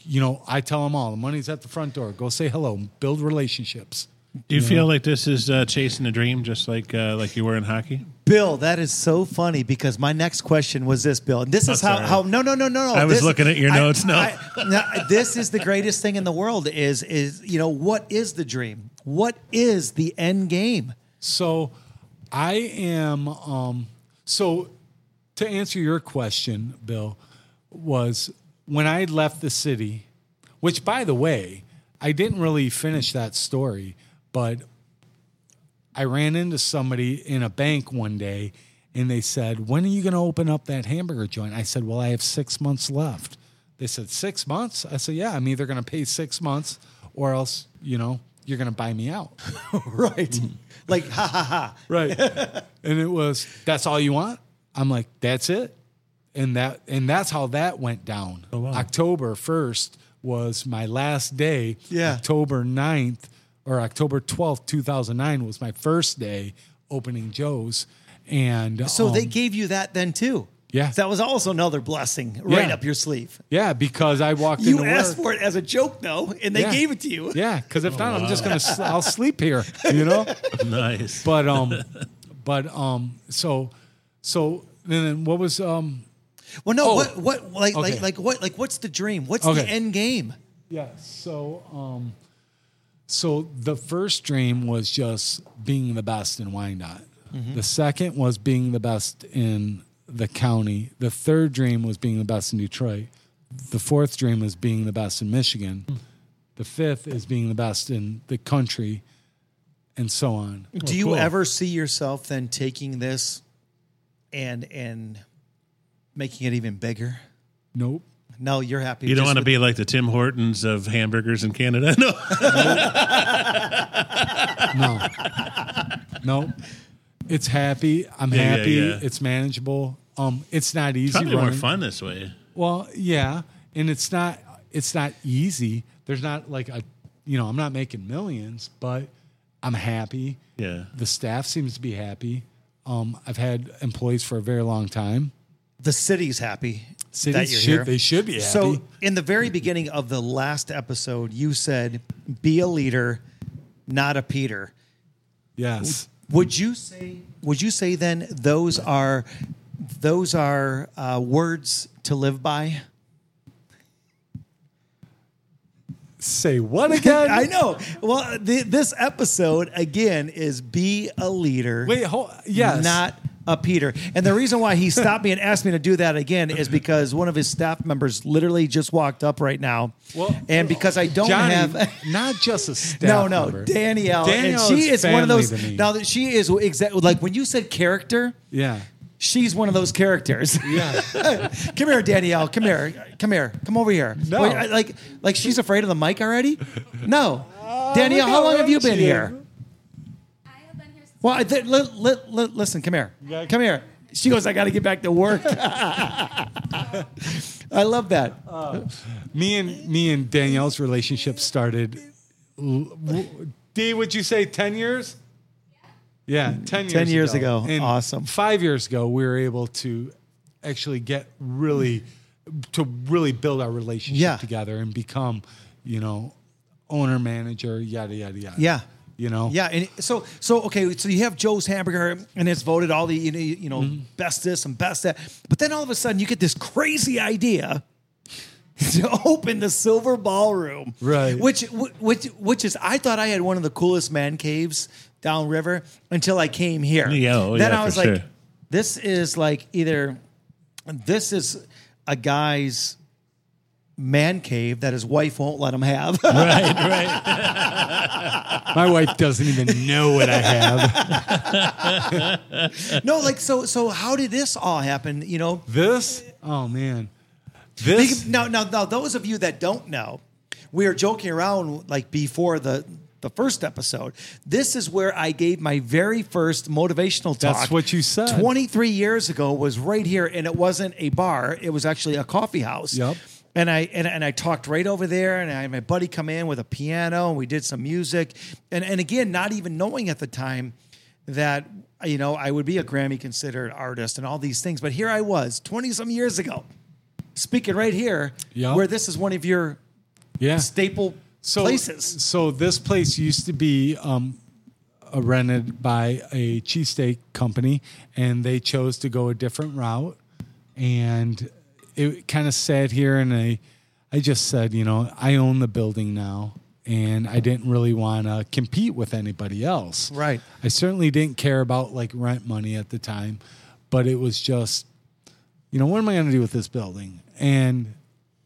you know, I tell them all the money's at the front door. Go say hello, build relationships. Do you feel like this is uh, chasing a dream, just like uh, like you were in hockey? Bill, that is so funny because my next question was this, Bill. And this is how, how no no no no no. I was This- looking at your I- notes, no. I- no, this is the greatest thing in the world. Is is you know what is the dream? What is the end game? So I am um so to answer your question, Bill, was when I left the city, which by the way, I didn't really finish that story, but I ran into somebody in a bank one day and they said, When are you going to open up that hamburger joint? I said, Well, I have six months left. They said, Six months? I said, Yeah, I'm either going to pay six months or else, you know, you're going to buy me out. [laughs] Right. Like ha ha ha. [laughs] Right. and it was, That's all you want? I'm like, That's it. And that and that's how that went down. wow. October 1st was my last day. Yeah. October 9th or October 12th, 2009 was my first day opening Joe's. And So they um, gave you that then too. Yeah. That was also another blessing right Yeah. up your sleeve. yeah, because I walked You into asked work. for it as a joke though, and they Yeah. gave it to you. Yeah, because if not, I'm just gonna I'll sleep here, you know. [laughs] nice. But um, [laughs] but um, so so then what was um Well, no. Oh. What? What? Like, Okay. like, like, what? Like, what's the dream? What's Okay. the end game? Yeah. So, um, so the first dream was just being the best in Wyandotte. The second was being the best in the county. The third dream was being the best in Detroit. The fourth dream was being the best in Michigan. The fifth is being the best in the country, and so on. Oh, Do you cool. ever see yourself then taking this and and making it even bigger? Nope. No, you're happy. You don't want to with- be like the Tim Hortons of hamburgers in Canada. [laughs] No. No. no. It's happy. I'm Yeah, yeah, happy. yeah. It's manageable. Um, it's not easy. Probably more fun this way. Well, yeah, and it's not it's not easy. There's not like a you know, I'm not making millions, but I'm happy. Yeah. The staff seems to be happy. Um, I've had employees for a very long time. the city's happy. Cities that you're should- here. they should be happy. So, in the very beginning of the last episode, you said, "Be a leader, not a Peter." Yes. Would you say? Would you say then those are those are uh, words to live by? Say what again? [laughs] I know. Well, the, this episode again is be a leader. Wait, hold, yes. not a Peter. And the reason why he stopped me and asked me to do that again is because one of his staff members literally just walked up right now. Well, and because I don't Johnny, have. [laughs] not just a staff No, no, member. Danielle, Danielle and she is is one of those. Now that she is exactly like when you said character, Yeah. She's one of those characters. Yeah. [laughs] come here, Danielle. Come here. Come here. Come over here. No. Wait, I- like, like she's afraid of the mic already? No. Oh, Danielle, how long have you been here? I have been here since Well, I th- li- li- li- listen, come here. Yeah. Come here. She goes, I got to get back to work. [laughs] I love that. Uh, me and me and Danielle's relationship started. l- w- D, would you say ten years? Yeah, ten years. 10 years ago. And Awesome. Five years ago, we were able to actually get really to really build our relationship Yeah. together and become, you know, owner manager, yada yada yada. Yeah. You know. Yeah, and so so okay, so you have Joe's Hamburger, and it's voted all the you know, you know Mm-hmm. best this and best that, but then all of a sudden you get this crazy idea [laughs] to open the Silver Ballroom, Right. Which which which is I thought I had one of the coolest man caves downriver until I came here. Yeah, oh, then yeah, I was like, sure. this is like either this is a guy's man cave that his wife won't let him have. [laughs] right, right. [laughs] My wife doesn't even know what I have. [laughs] no, like so. So how did this all happen? You know, This? Oh man. This now, now, now, those of you that don't know, we were joking around like before the the first episode. This is where I gave my very first motivational talk. That's what you said. 23 years ago was right here, and it wasn't a bar; it was actually a coffee house. Yep. And I and, and I talked right over there, and I had my buddy come in with a piano, and we did some music, and and again, not even knowing at the time that you know I would be a Grammy considered artist and all these things, but here I was, twenty some years ago, speaking right here, Yeah. where this is one of your yeah. staple so, places. So this place used to be um, uh, rented by a cheesesteak company, and they chose to go a different route. And it kind of sat here, and I, I just said, you know, I own the building now, and I didn't really want to compete with anybody else. Right. I certainly didn't care about like rent money at the time, but it was just, you know, what am I going to do with this building? And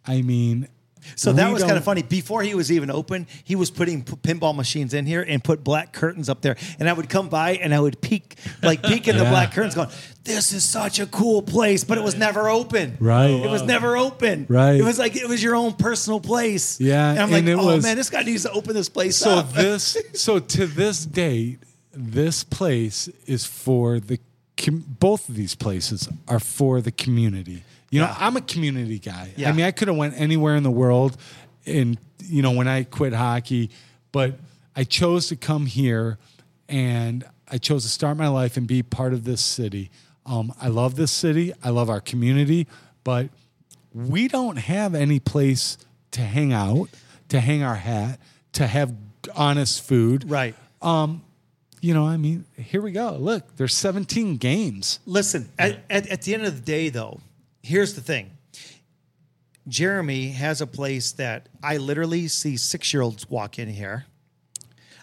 I mean, So that we was kind of funny. Before he was even open, he was putting p- pinball machines in here and put black curtains up there. And I would come by and I would peek, like peek in the [laughs] Yeah. black curtains, going, "This is such a cool place," but it was never open. Right. It was never open. Right. It was like it was your own personal place. Yeah, And I'm like, and it oh was- man, this guy needs to open this place So up. this, [laughs] so to this date, this place is for the com- both of these places are for the community. You know, Yeah. I'm a community guy. Yeah. I mean, I could have went anywhere in the world, and you know, when I quit hockey, but I chose to come here, and I chose to start my life and be part of this city. Um, I love this city. I love our community, but we don't have any place to hang out, to hang our hat, to have honest food. right. You know, I mean, here we go. Look, there's 17 games. Listen, at, at, at the end of the day, though, here's the thing. Jeremy has a place that I literally see six year olds walk in here.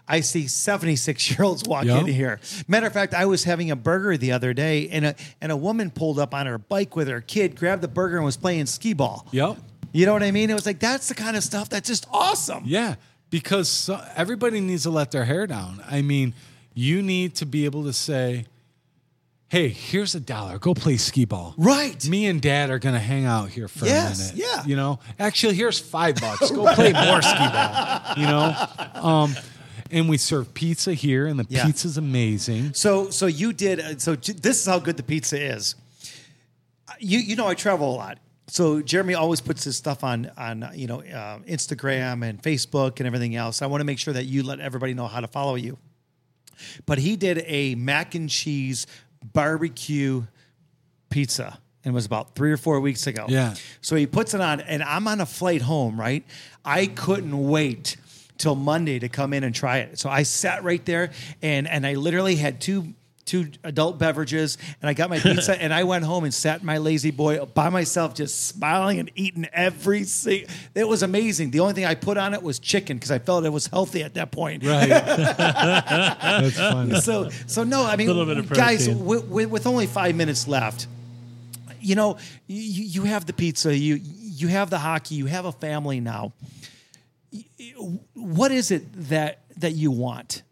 I see 76 year olds walk Yeah. in here. Matter of fact, I was having a burger the other day, and a, and a woman pulled up on her bike with her kid, grabbed the burger, and was playing skee ball. Yep. You know what I mean? It was like, that's the kind of stuff that's just awesome. Yeah, because so, everybody needs to let their hair down. I mean, you need to be able to say, "Hey, here's a dollar. Go play skee ball." Right. Me and Dad are gonna hang out here for Yes, a minute. yeah. You know, actually, here's five bucks. Go [laughs] play more skee ball. You know, um, and we serve pizza here, and the Yeah. pizza's amazing. So so you did uh, so j- this is how good the pizza is. You you know I travel a lot. So Jeremy always puts his stuff on on you know uh, Instagram and Facebook and everything else. I want to make sure that you let everybody know how to follow you. But he did a mac and cheese barbecue pizza. And it was about three or four weeks ago. Yeah. So he puts it on, and I'm on a flight home, right? I couldn't wait till Monday to come in and try it. So I sat right there, and and I literally had two two adult beverages, and I got my pizza, [laughs] and I went home and sat my lazy boy by myself, just smiling and eating every single. It was amazing. The only thing I put on it was chicken because I felt it was healthy at that point. Right. [laughs] That's fun. So, so no, I mean, Little bit of guys, protein. with, with, with only five minutes left, you know, you, you have the pizza, you you have the hockey, you have a family now. What is it that that you want?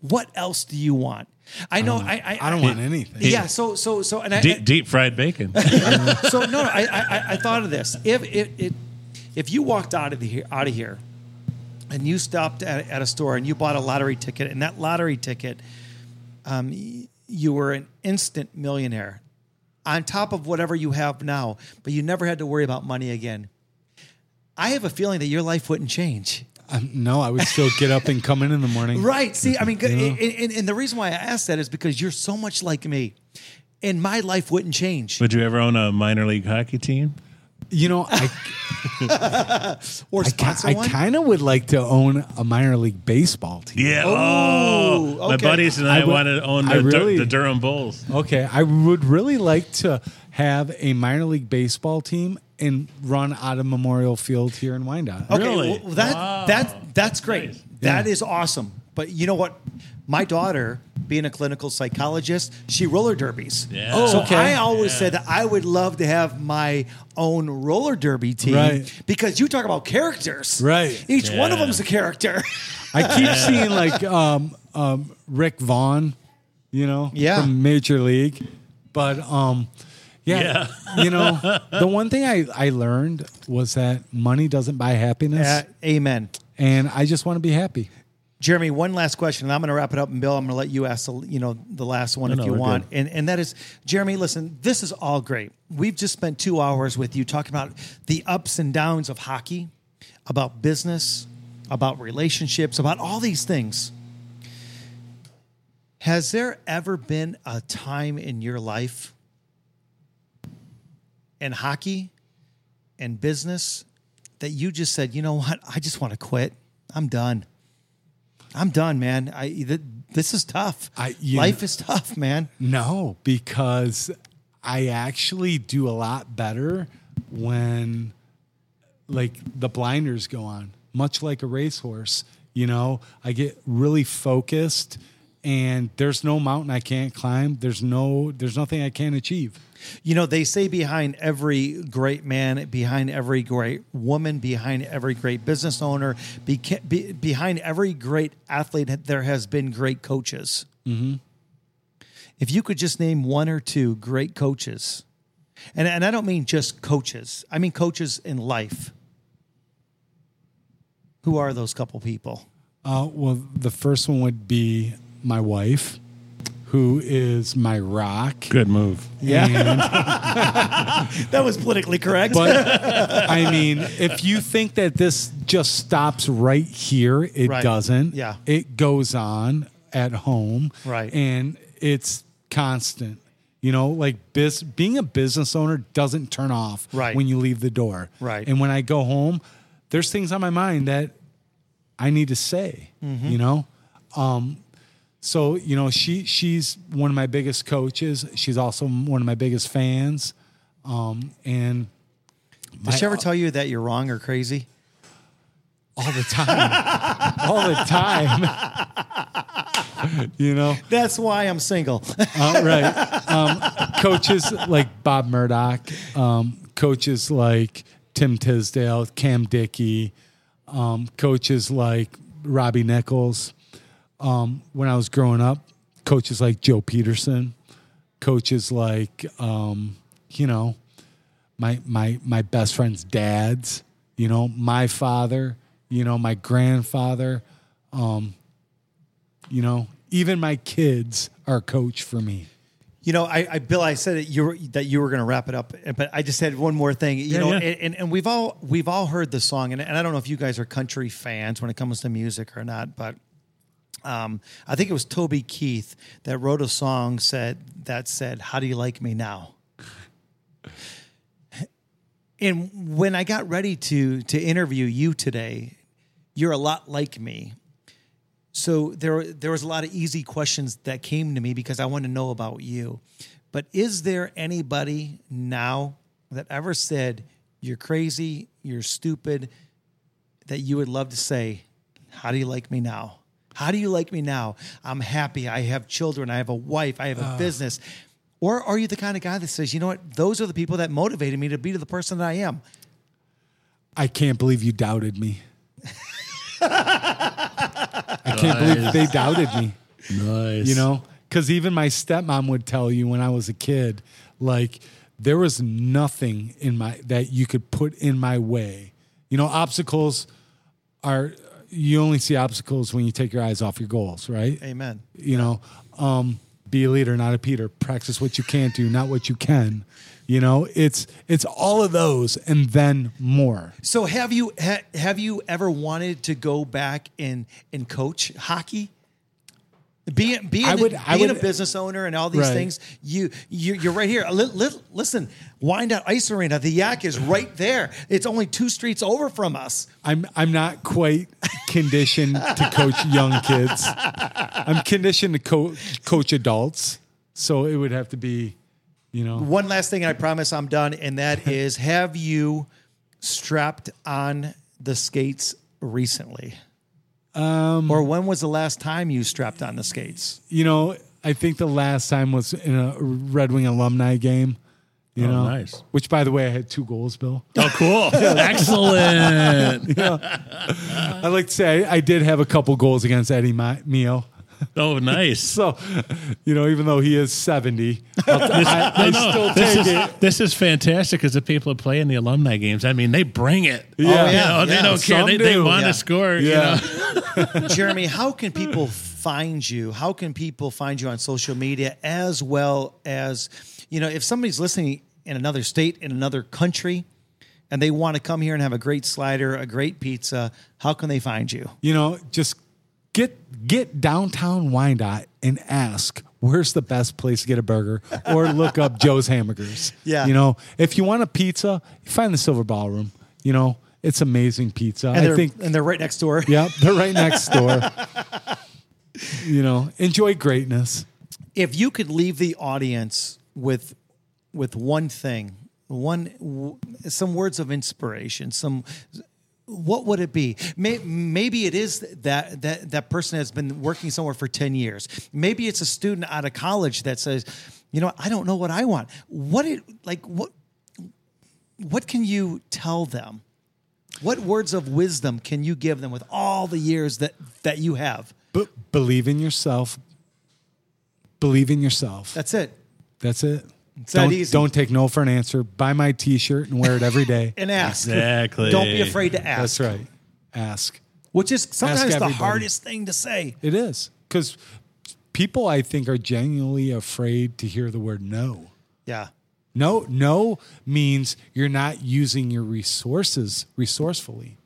What else do you want? I know. I I, I don't want anything. Yeah. So so so and I, Deep, deep fried bacon. [laughs] so no, no I, I I thought of this. If it, it if you walked out of the here out of here, and you stopped at, at a store and you bought a lottery ticket, and that lottery ticket, um, you were an instant millionaire, on top of whatever you have now, but you never had to worry about money again. I have a feeling that your life wouldn't change. Um, no, I would still get up and come in in the morning. [laughs] Right. See, I mean, and, and, and the reason why I asked that is because you're so much like me, and my life wouldn't change. Would you ever own a minor league hockey team? You know, I [laughs] Or I, sponsor ki- one. I kind of would like to own a minor league baseball team. Yeah. Oh, Oh, my buddies and I, I would- want to own I the, Dur- really- the Durham Bulls. Okay, I would really like to have a minor league baseball team and run out of Memorial Field here in Wyandotte. Okay, Really? well, that Wow. that that's great. Nice. That Yeah. is awesome. But you know what? My daughter, being a clinical psychologist, she roller derbies. Yeah. Oh, so okay. I always Yeah. said that I would love to have my own roller derby team Right. because you talk about characters. Right. Each one of Yeah. them's a character. I keep seeing like um, um, Rick Vaughn, you know, Yeah. from Major League. But um, yeah, you know, [laughs] the one thing I, I learned was that money doesn't buy happiness, Uh, amen. and I just want to be happy. Jeremy, one last question, and I'm going to wrap it up. And Bill, I'm going to let you ask the you know the last one No, if no, you want. good. And and that is, Jeremy. Listen, this is all great. We've just spent two hours with you talking about the ups and downs of hockey, about business, about relationships, about all these things. Has there ever been a time in your life in hockey and business that you just said, you know what, I just want to quit. I'm done. I'm done, man. I th- this is tough. I- Life is tough, man. No, because I actually do a lot better when like the blinders go on, much like a racehorse. You know, I get really focused and there's no mountain I can't climb. There's no there's nothing I can't achieve. You know, they say behind every great man, behind every great woman, behind every great business owner, behind every great athlete, there has been great coaches. Mm-hmm. If you could just name one or two great coaches, and, and I don't mean just coaches, I mean coaches in life. Who are those couple people? Uh, well, the first one would be my wife, who is my rock. Good move. Yeah. [laughs] That was politically correct. But [laughs] I mean, if you think that this just stops right here, it Right. doesn't. Yeah. It goes on at home. Right. And it's constant. You know, like biz, being a business owner doesn't turn off Right. when you leave the door. Right. And when I go home, there's things on my mind that I need to say, Mm-hmm. you know? Um, so, you know, she she's one of my biggest coaches. She's also one of my biggest fans. Um, and does she ever tell you that you're wrong or crazy? all the time, [laughs] all the time. you know, That's why I'm single. uh, right? Um, coaches like Bob Murdoch, um, coaches like Tim Tisdale, Cam Dickey, um, coaches like Robbie Nichols. Um, when I was growing up, coaches like Joe Peterson, coaches like um, you know my my my best friend's dads, you know, my father, you know, my grandfather, um, you know, even my kids are a coach for me. You know, I, I Bill, I said that you were, that you were going to wrap it up, but I just had one more thing. You Yeah, know, yeah. And, and we've all we've all heard the song, and, and I don't know if you guys are country fans when it comes to music or not, but um, I think it was Toby Keith that wrote a song said that said, "How do you like me now?" And when I got ready to to interview you today, you're a lot like me. So there, there was a lot of easy questions that came to me because I want to know about you. But is there anybody now that ever said you're crazy, you're stupid, that you would love to say, "How do you like me now? How do you like me now? I'm happy. I have children. I have a wife. I have a business." Or are you the kind of guy that says, "You know what? Those are the people that motivated me to be the person that I am." I can't believe you doubted me. I can't believe they doubted me. Nice. You know, Because even my stepmom would tell you when I was a kid, like there was nothing in my that you could put in my way. You know, obstacles are you only see obstacles when you take your eyes off your goals, right? Amen. You know, um, be a leader, not a Peter. Practice what you can't do, not what you can. You know, it's it's all of those and then more. So have you ha, have you ever wanted to go back and and coach hockey? Being being, I would- I being would- a business owner and all these Right. things, you, you you're right here. Li- li- listen, Wyandotte Ice Arena, the Yack is right there. It's only two streets over from us. I'm I'm not quite conditioned to coach young kids. I'm conditioned to co- coach adults, so it would have to be, you know, One last thing, and I promise I'm done, and that [laughs] is: Have you strapped on the skates recently? Um, or when was the last time you strapped on the skates? you know. I think the last time was in a Red Wing alumni game. You Oh, know, nice. Which, by the way, I had two goals, Bill. Oh, cool. [laughs] Excellent. [laughs] I like to say I, I did have a couple goals against Eddie Ma- Mio. [laughs] Oh, nice. So, you know, even though he is 70, I'll [laughs] t- I, I still this take is, it. This is fantastic because the people that play in the alumni games, I mean, they bring it. Yeah. You yeah, know, they don't care. Some They, they do. want Yeah. to score. Yeah. You know? [laughs] Jeremy, how can people find you? How can people find you on social media as well as, you know, if somebody's listening in another state, in another country, and they want to come here and have a great slider, a great pizza, how can they find you? you know, just get get downtown Wyandotte and ask where's the best place to get a burger, or look up Joe's Hamburgers. Yeah. you know, if you want a pizza, you find the Silver Ballroom. You know, it's amazing pizza. And I they're, think. and they're right next door. Yep, they're right next [laughs] door. you know, enjoy greatness. if you could leave the audience with with one thing one some words of inspiration some what would it be maybe it is that that that person has been working somewhere for 10 years maybe it's a student out of college that says you know i don't know what i want what it like what what can you tell them what words of wisdom can you give them with all the years that that you have But believe in yourself. Believe in yourself. that's it That's it. It's don't, easy. don't take no for an answer. Buy my T-shirt and wear it every day. [laughs] and ask Exactly. don't be afraid to ask That's right. Ask. which is sometimes the hardest thing to say. It is because people, I think, are genuinely afraid to hear the word no. Yeah. No, no means you're not using your resources resourcefully.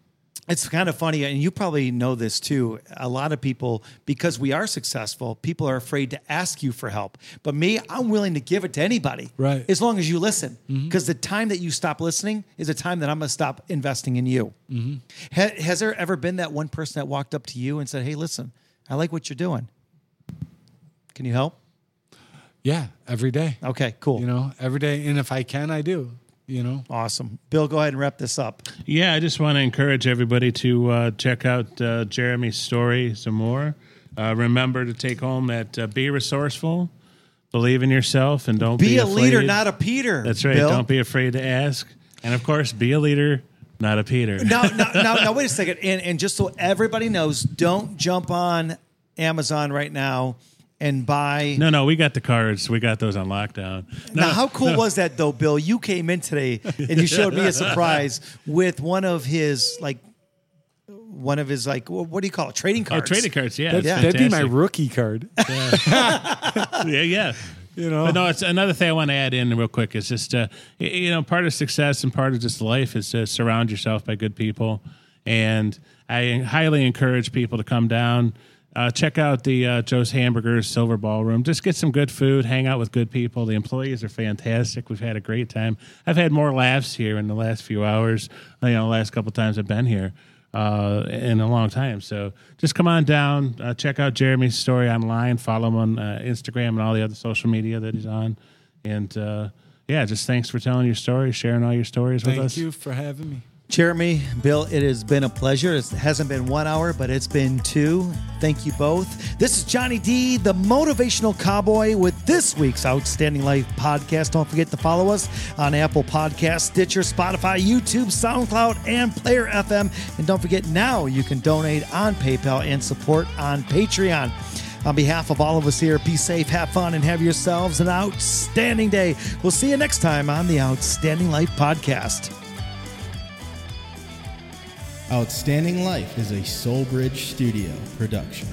It's kind of funny, and you probably know this too. A lot of people, because we are successful, people are afraid to ask you for help. But me, I'm willing to give it to anybody. Right. As long as you listen. Mm-hmm. Because the time that you stop listening is the time that I'm going to stop investing in you. Mm-hmm. Ha- has there ever been that one person that walked up to you and said, Hey, listen, I like what you're doing. Can you help? Yeah, every day. Okay, cool. You know, every day, and if I can, I do. You know, Awesome. Bill, go ahead and wrap this up. Yeah, I just want to encourage everybody to uh, check out uh, Jeremy's story some more. Uh, remember to take home that uh, be resourceful, believe in yourself, and don't be, Be a leader, not a Peter. That's right. Bill. Don't be afraid to ask, and of course, be a leader, not a Peter. now, now, [laughs] now, now, wait a second. And, and just so everybody knows, don't jump on Amazon right now and buy. No, no, we got the cards. We got those on lockdown. No, now, how cool was that, though, Bill? You came in today and you showed me a surprise with one of his, like, one of his, like, what do you call it? Trading oh, cards. trading cards. Yeah, That'd, that'd be my rookie card. [laughs] yeah, yeah. You know, But no, it's another thing I want to add in real quick is just uh, you know part of success and part of just life is to surround yourself by good people, and I highly encourage people to come down, uh, check out the uh, Joe's Hamburgers Silver Ballroom, just get some good food, hang out with good people. The employees are fantastic. We've had a great time. I've had more laughs here in the last few hours, you know, the last couple times I've been here uh, in a long time. So just come on down, uh, check out Jeremy's story online, follow him on uh, Instagram and all the other social media that he's on. And uh, yeah, just thanks for telling your story, sharing all your stories with us. thank you for having me. Jeremy, Bill, it has been a pleasure. It hasn't been one hour, but it's been two. Thank you both. This is Johnny D, the motivational cowboy, with this week's Outstanding Life podcast. Don't forget to follow us on Apple Podcasts, Stitcher, Spotify, YouTube, SoundCloud, and Player FM. And don't forget now you can donate on PayPal and support on Patreon. On behalf of all of us here, be safe, have fun, and have yourselves an outstanding day. We'll see you next time on the Outstanding Life Podcast. Outstanding Life is a Soulbridge Studio production.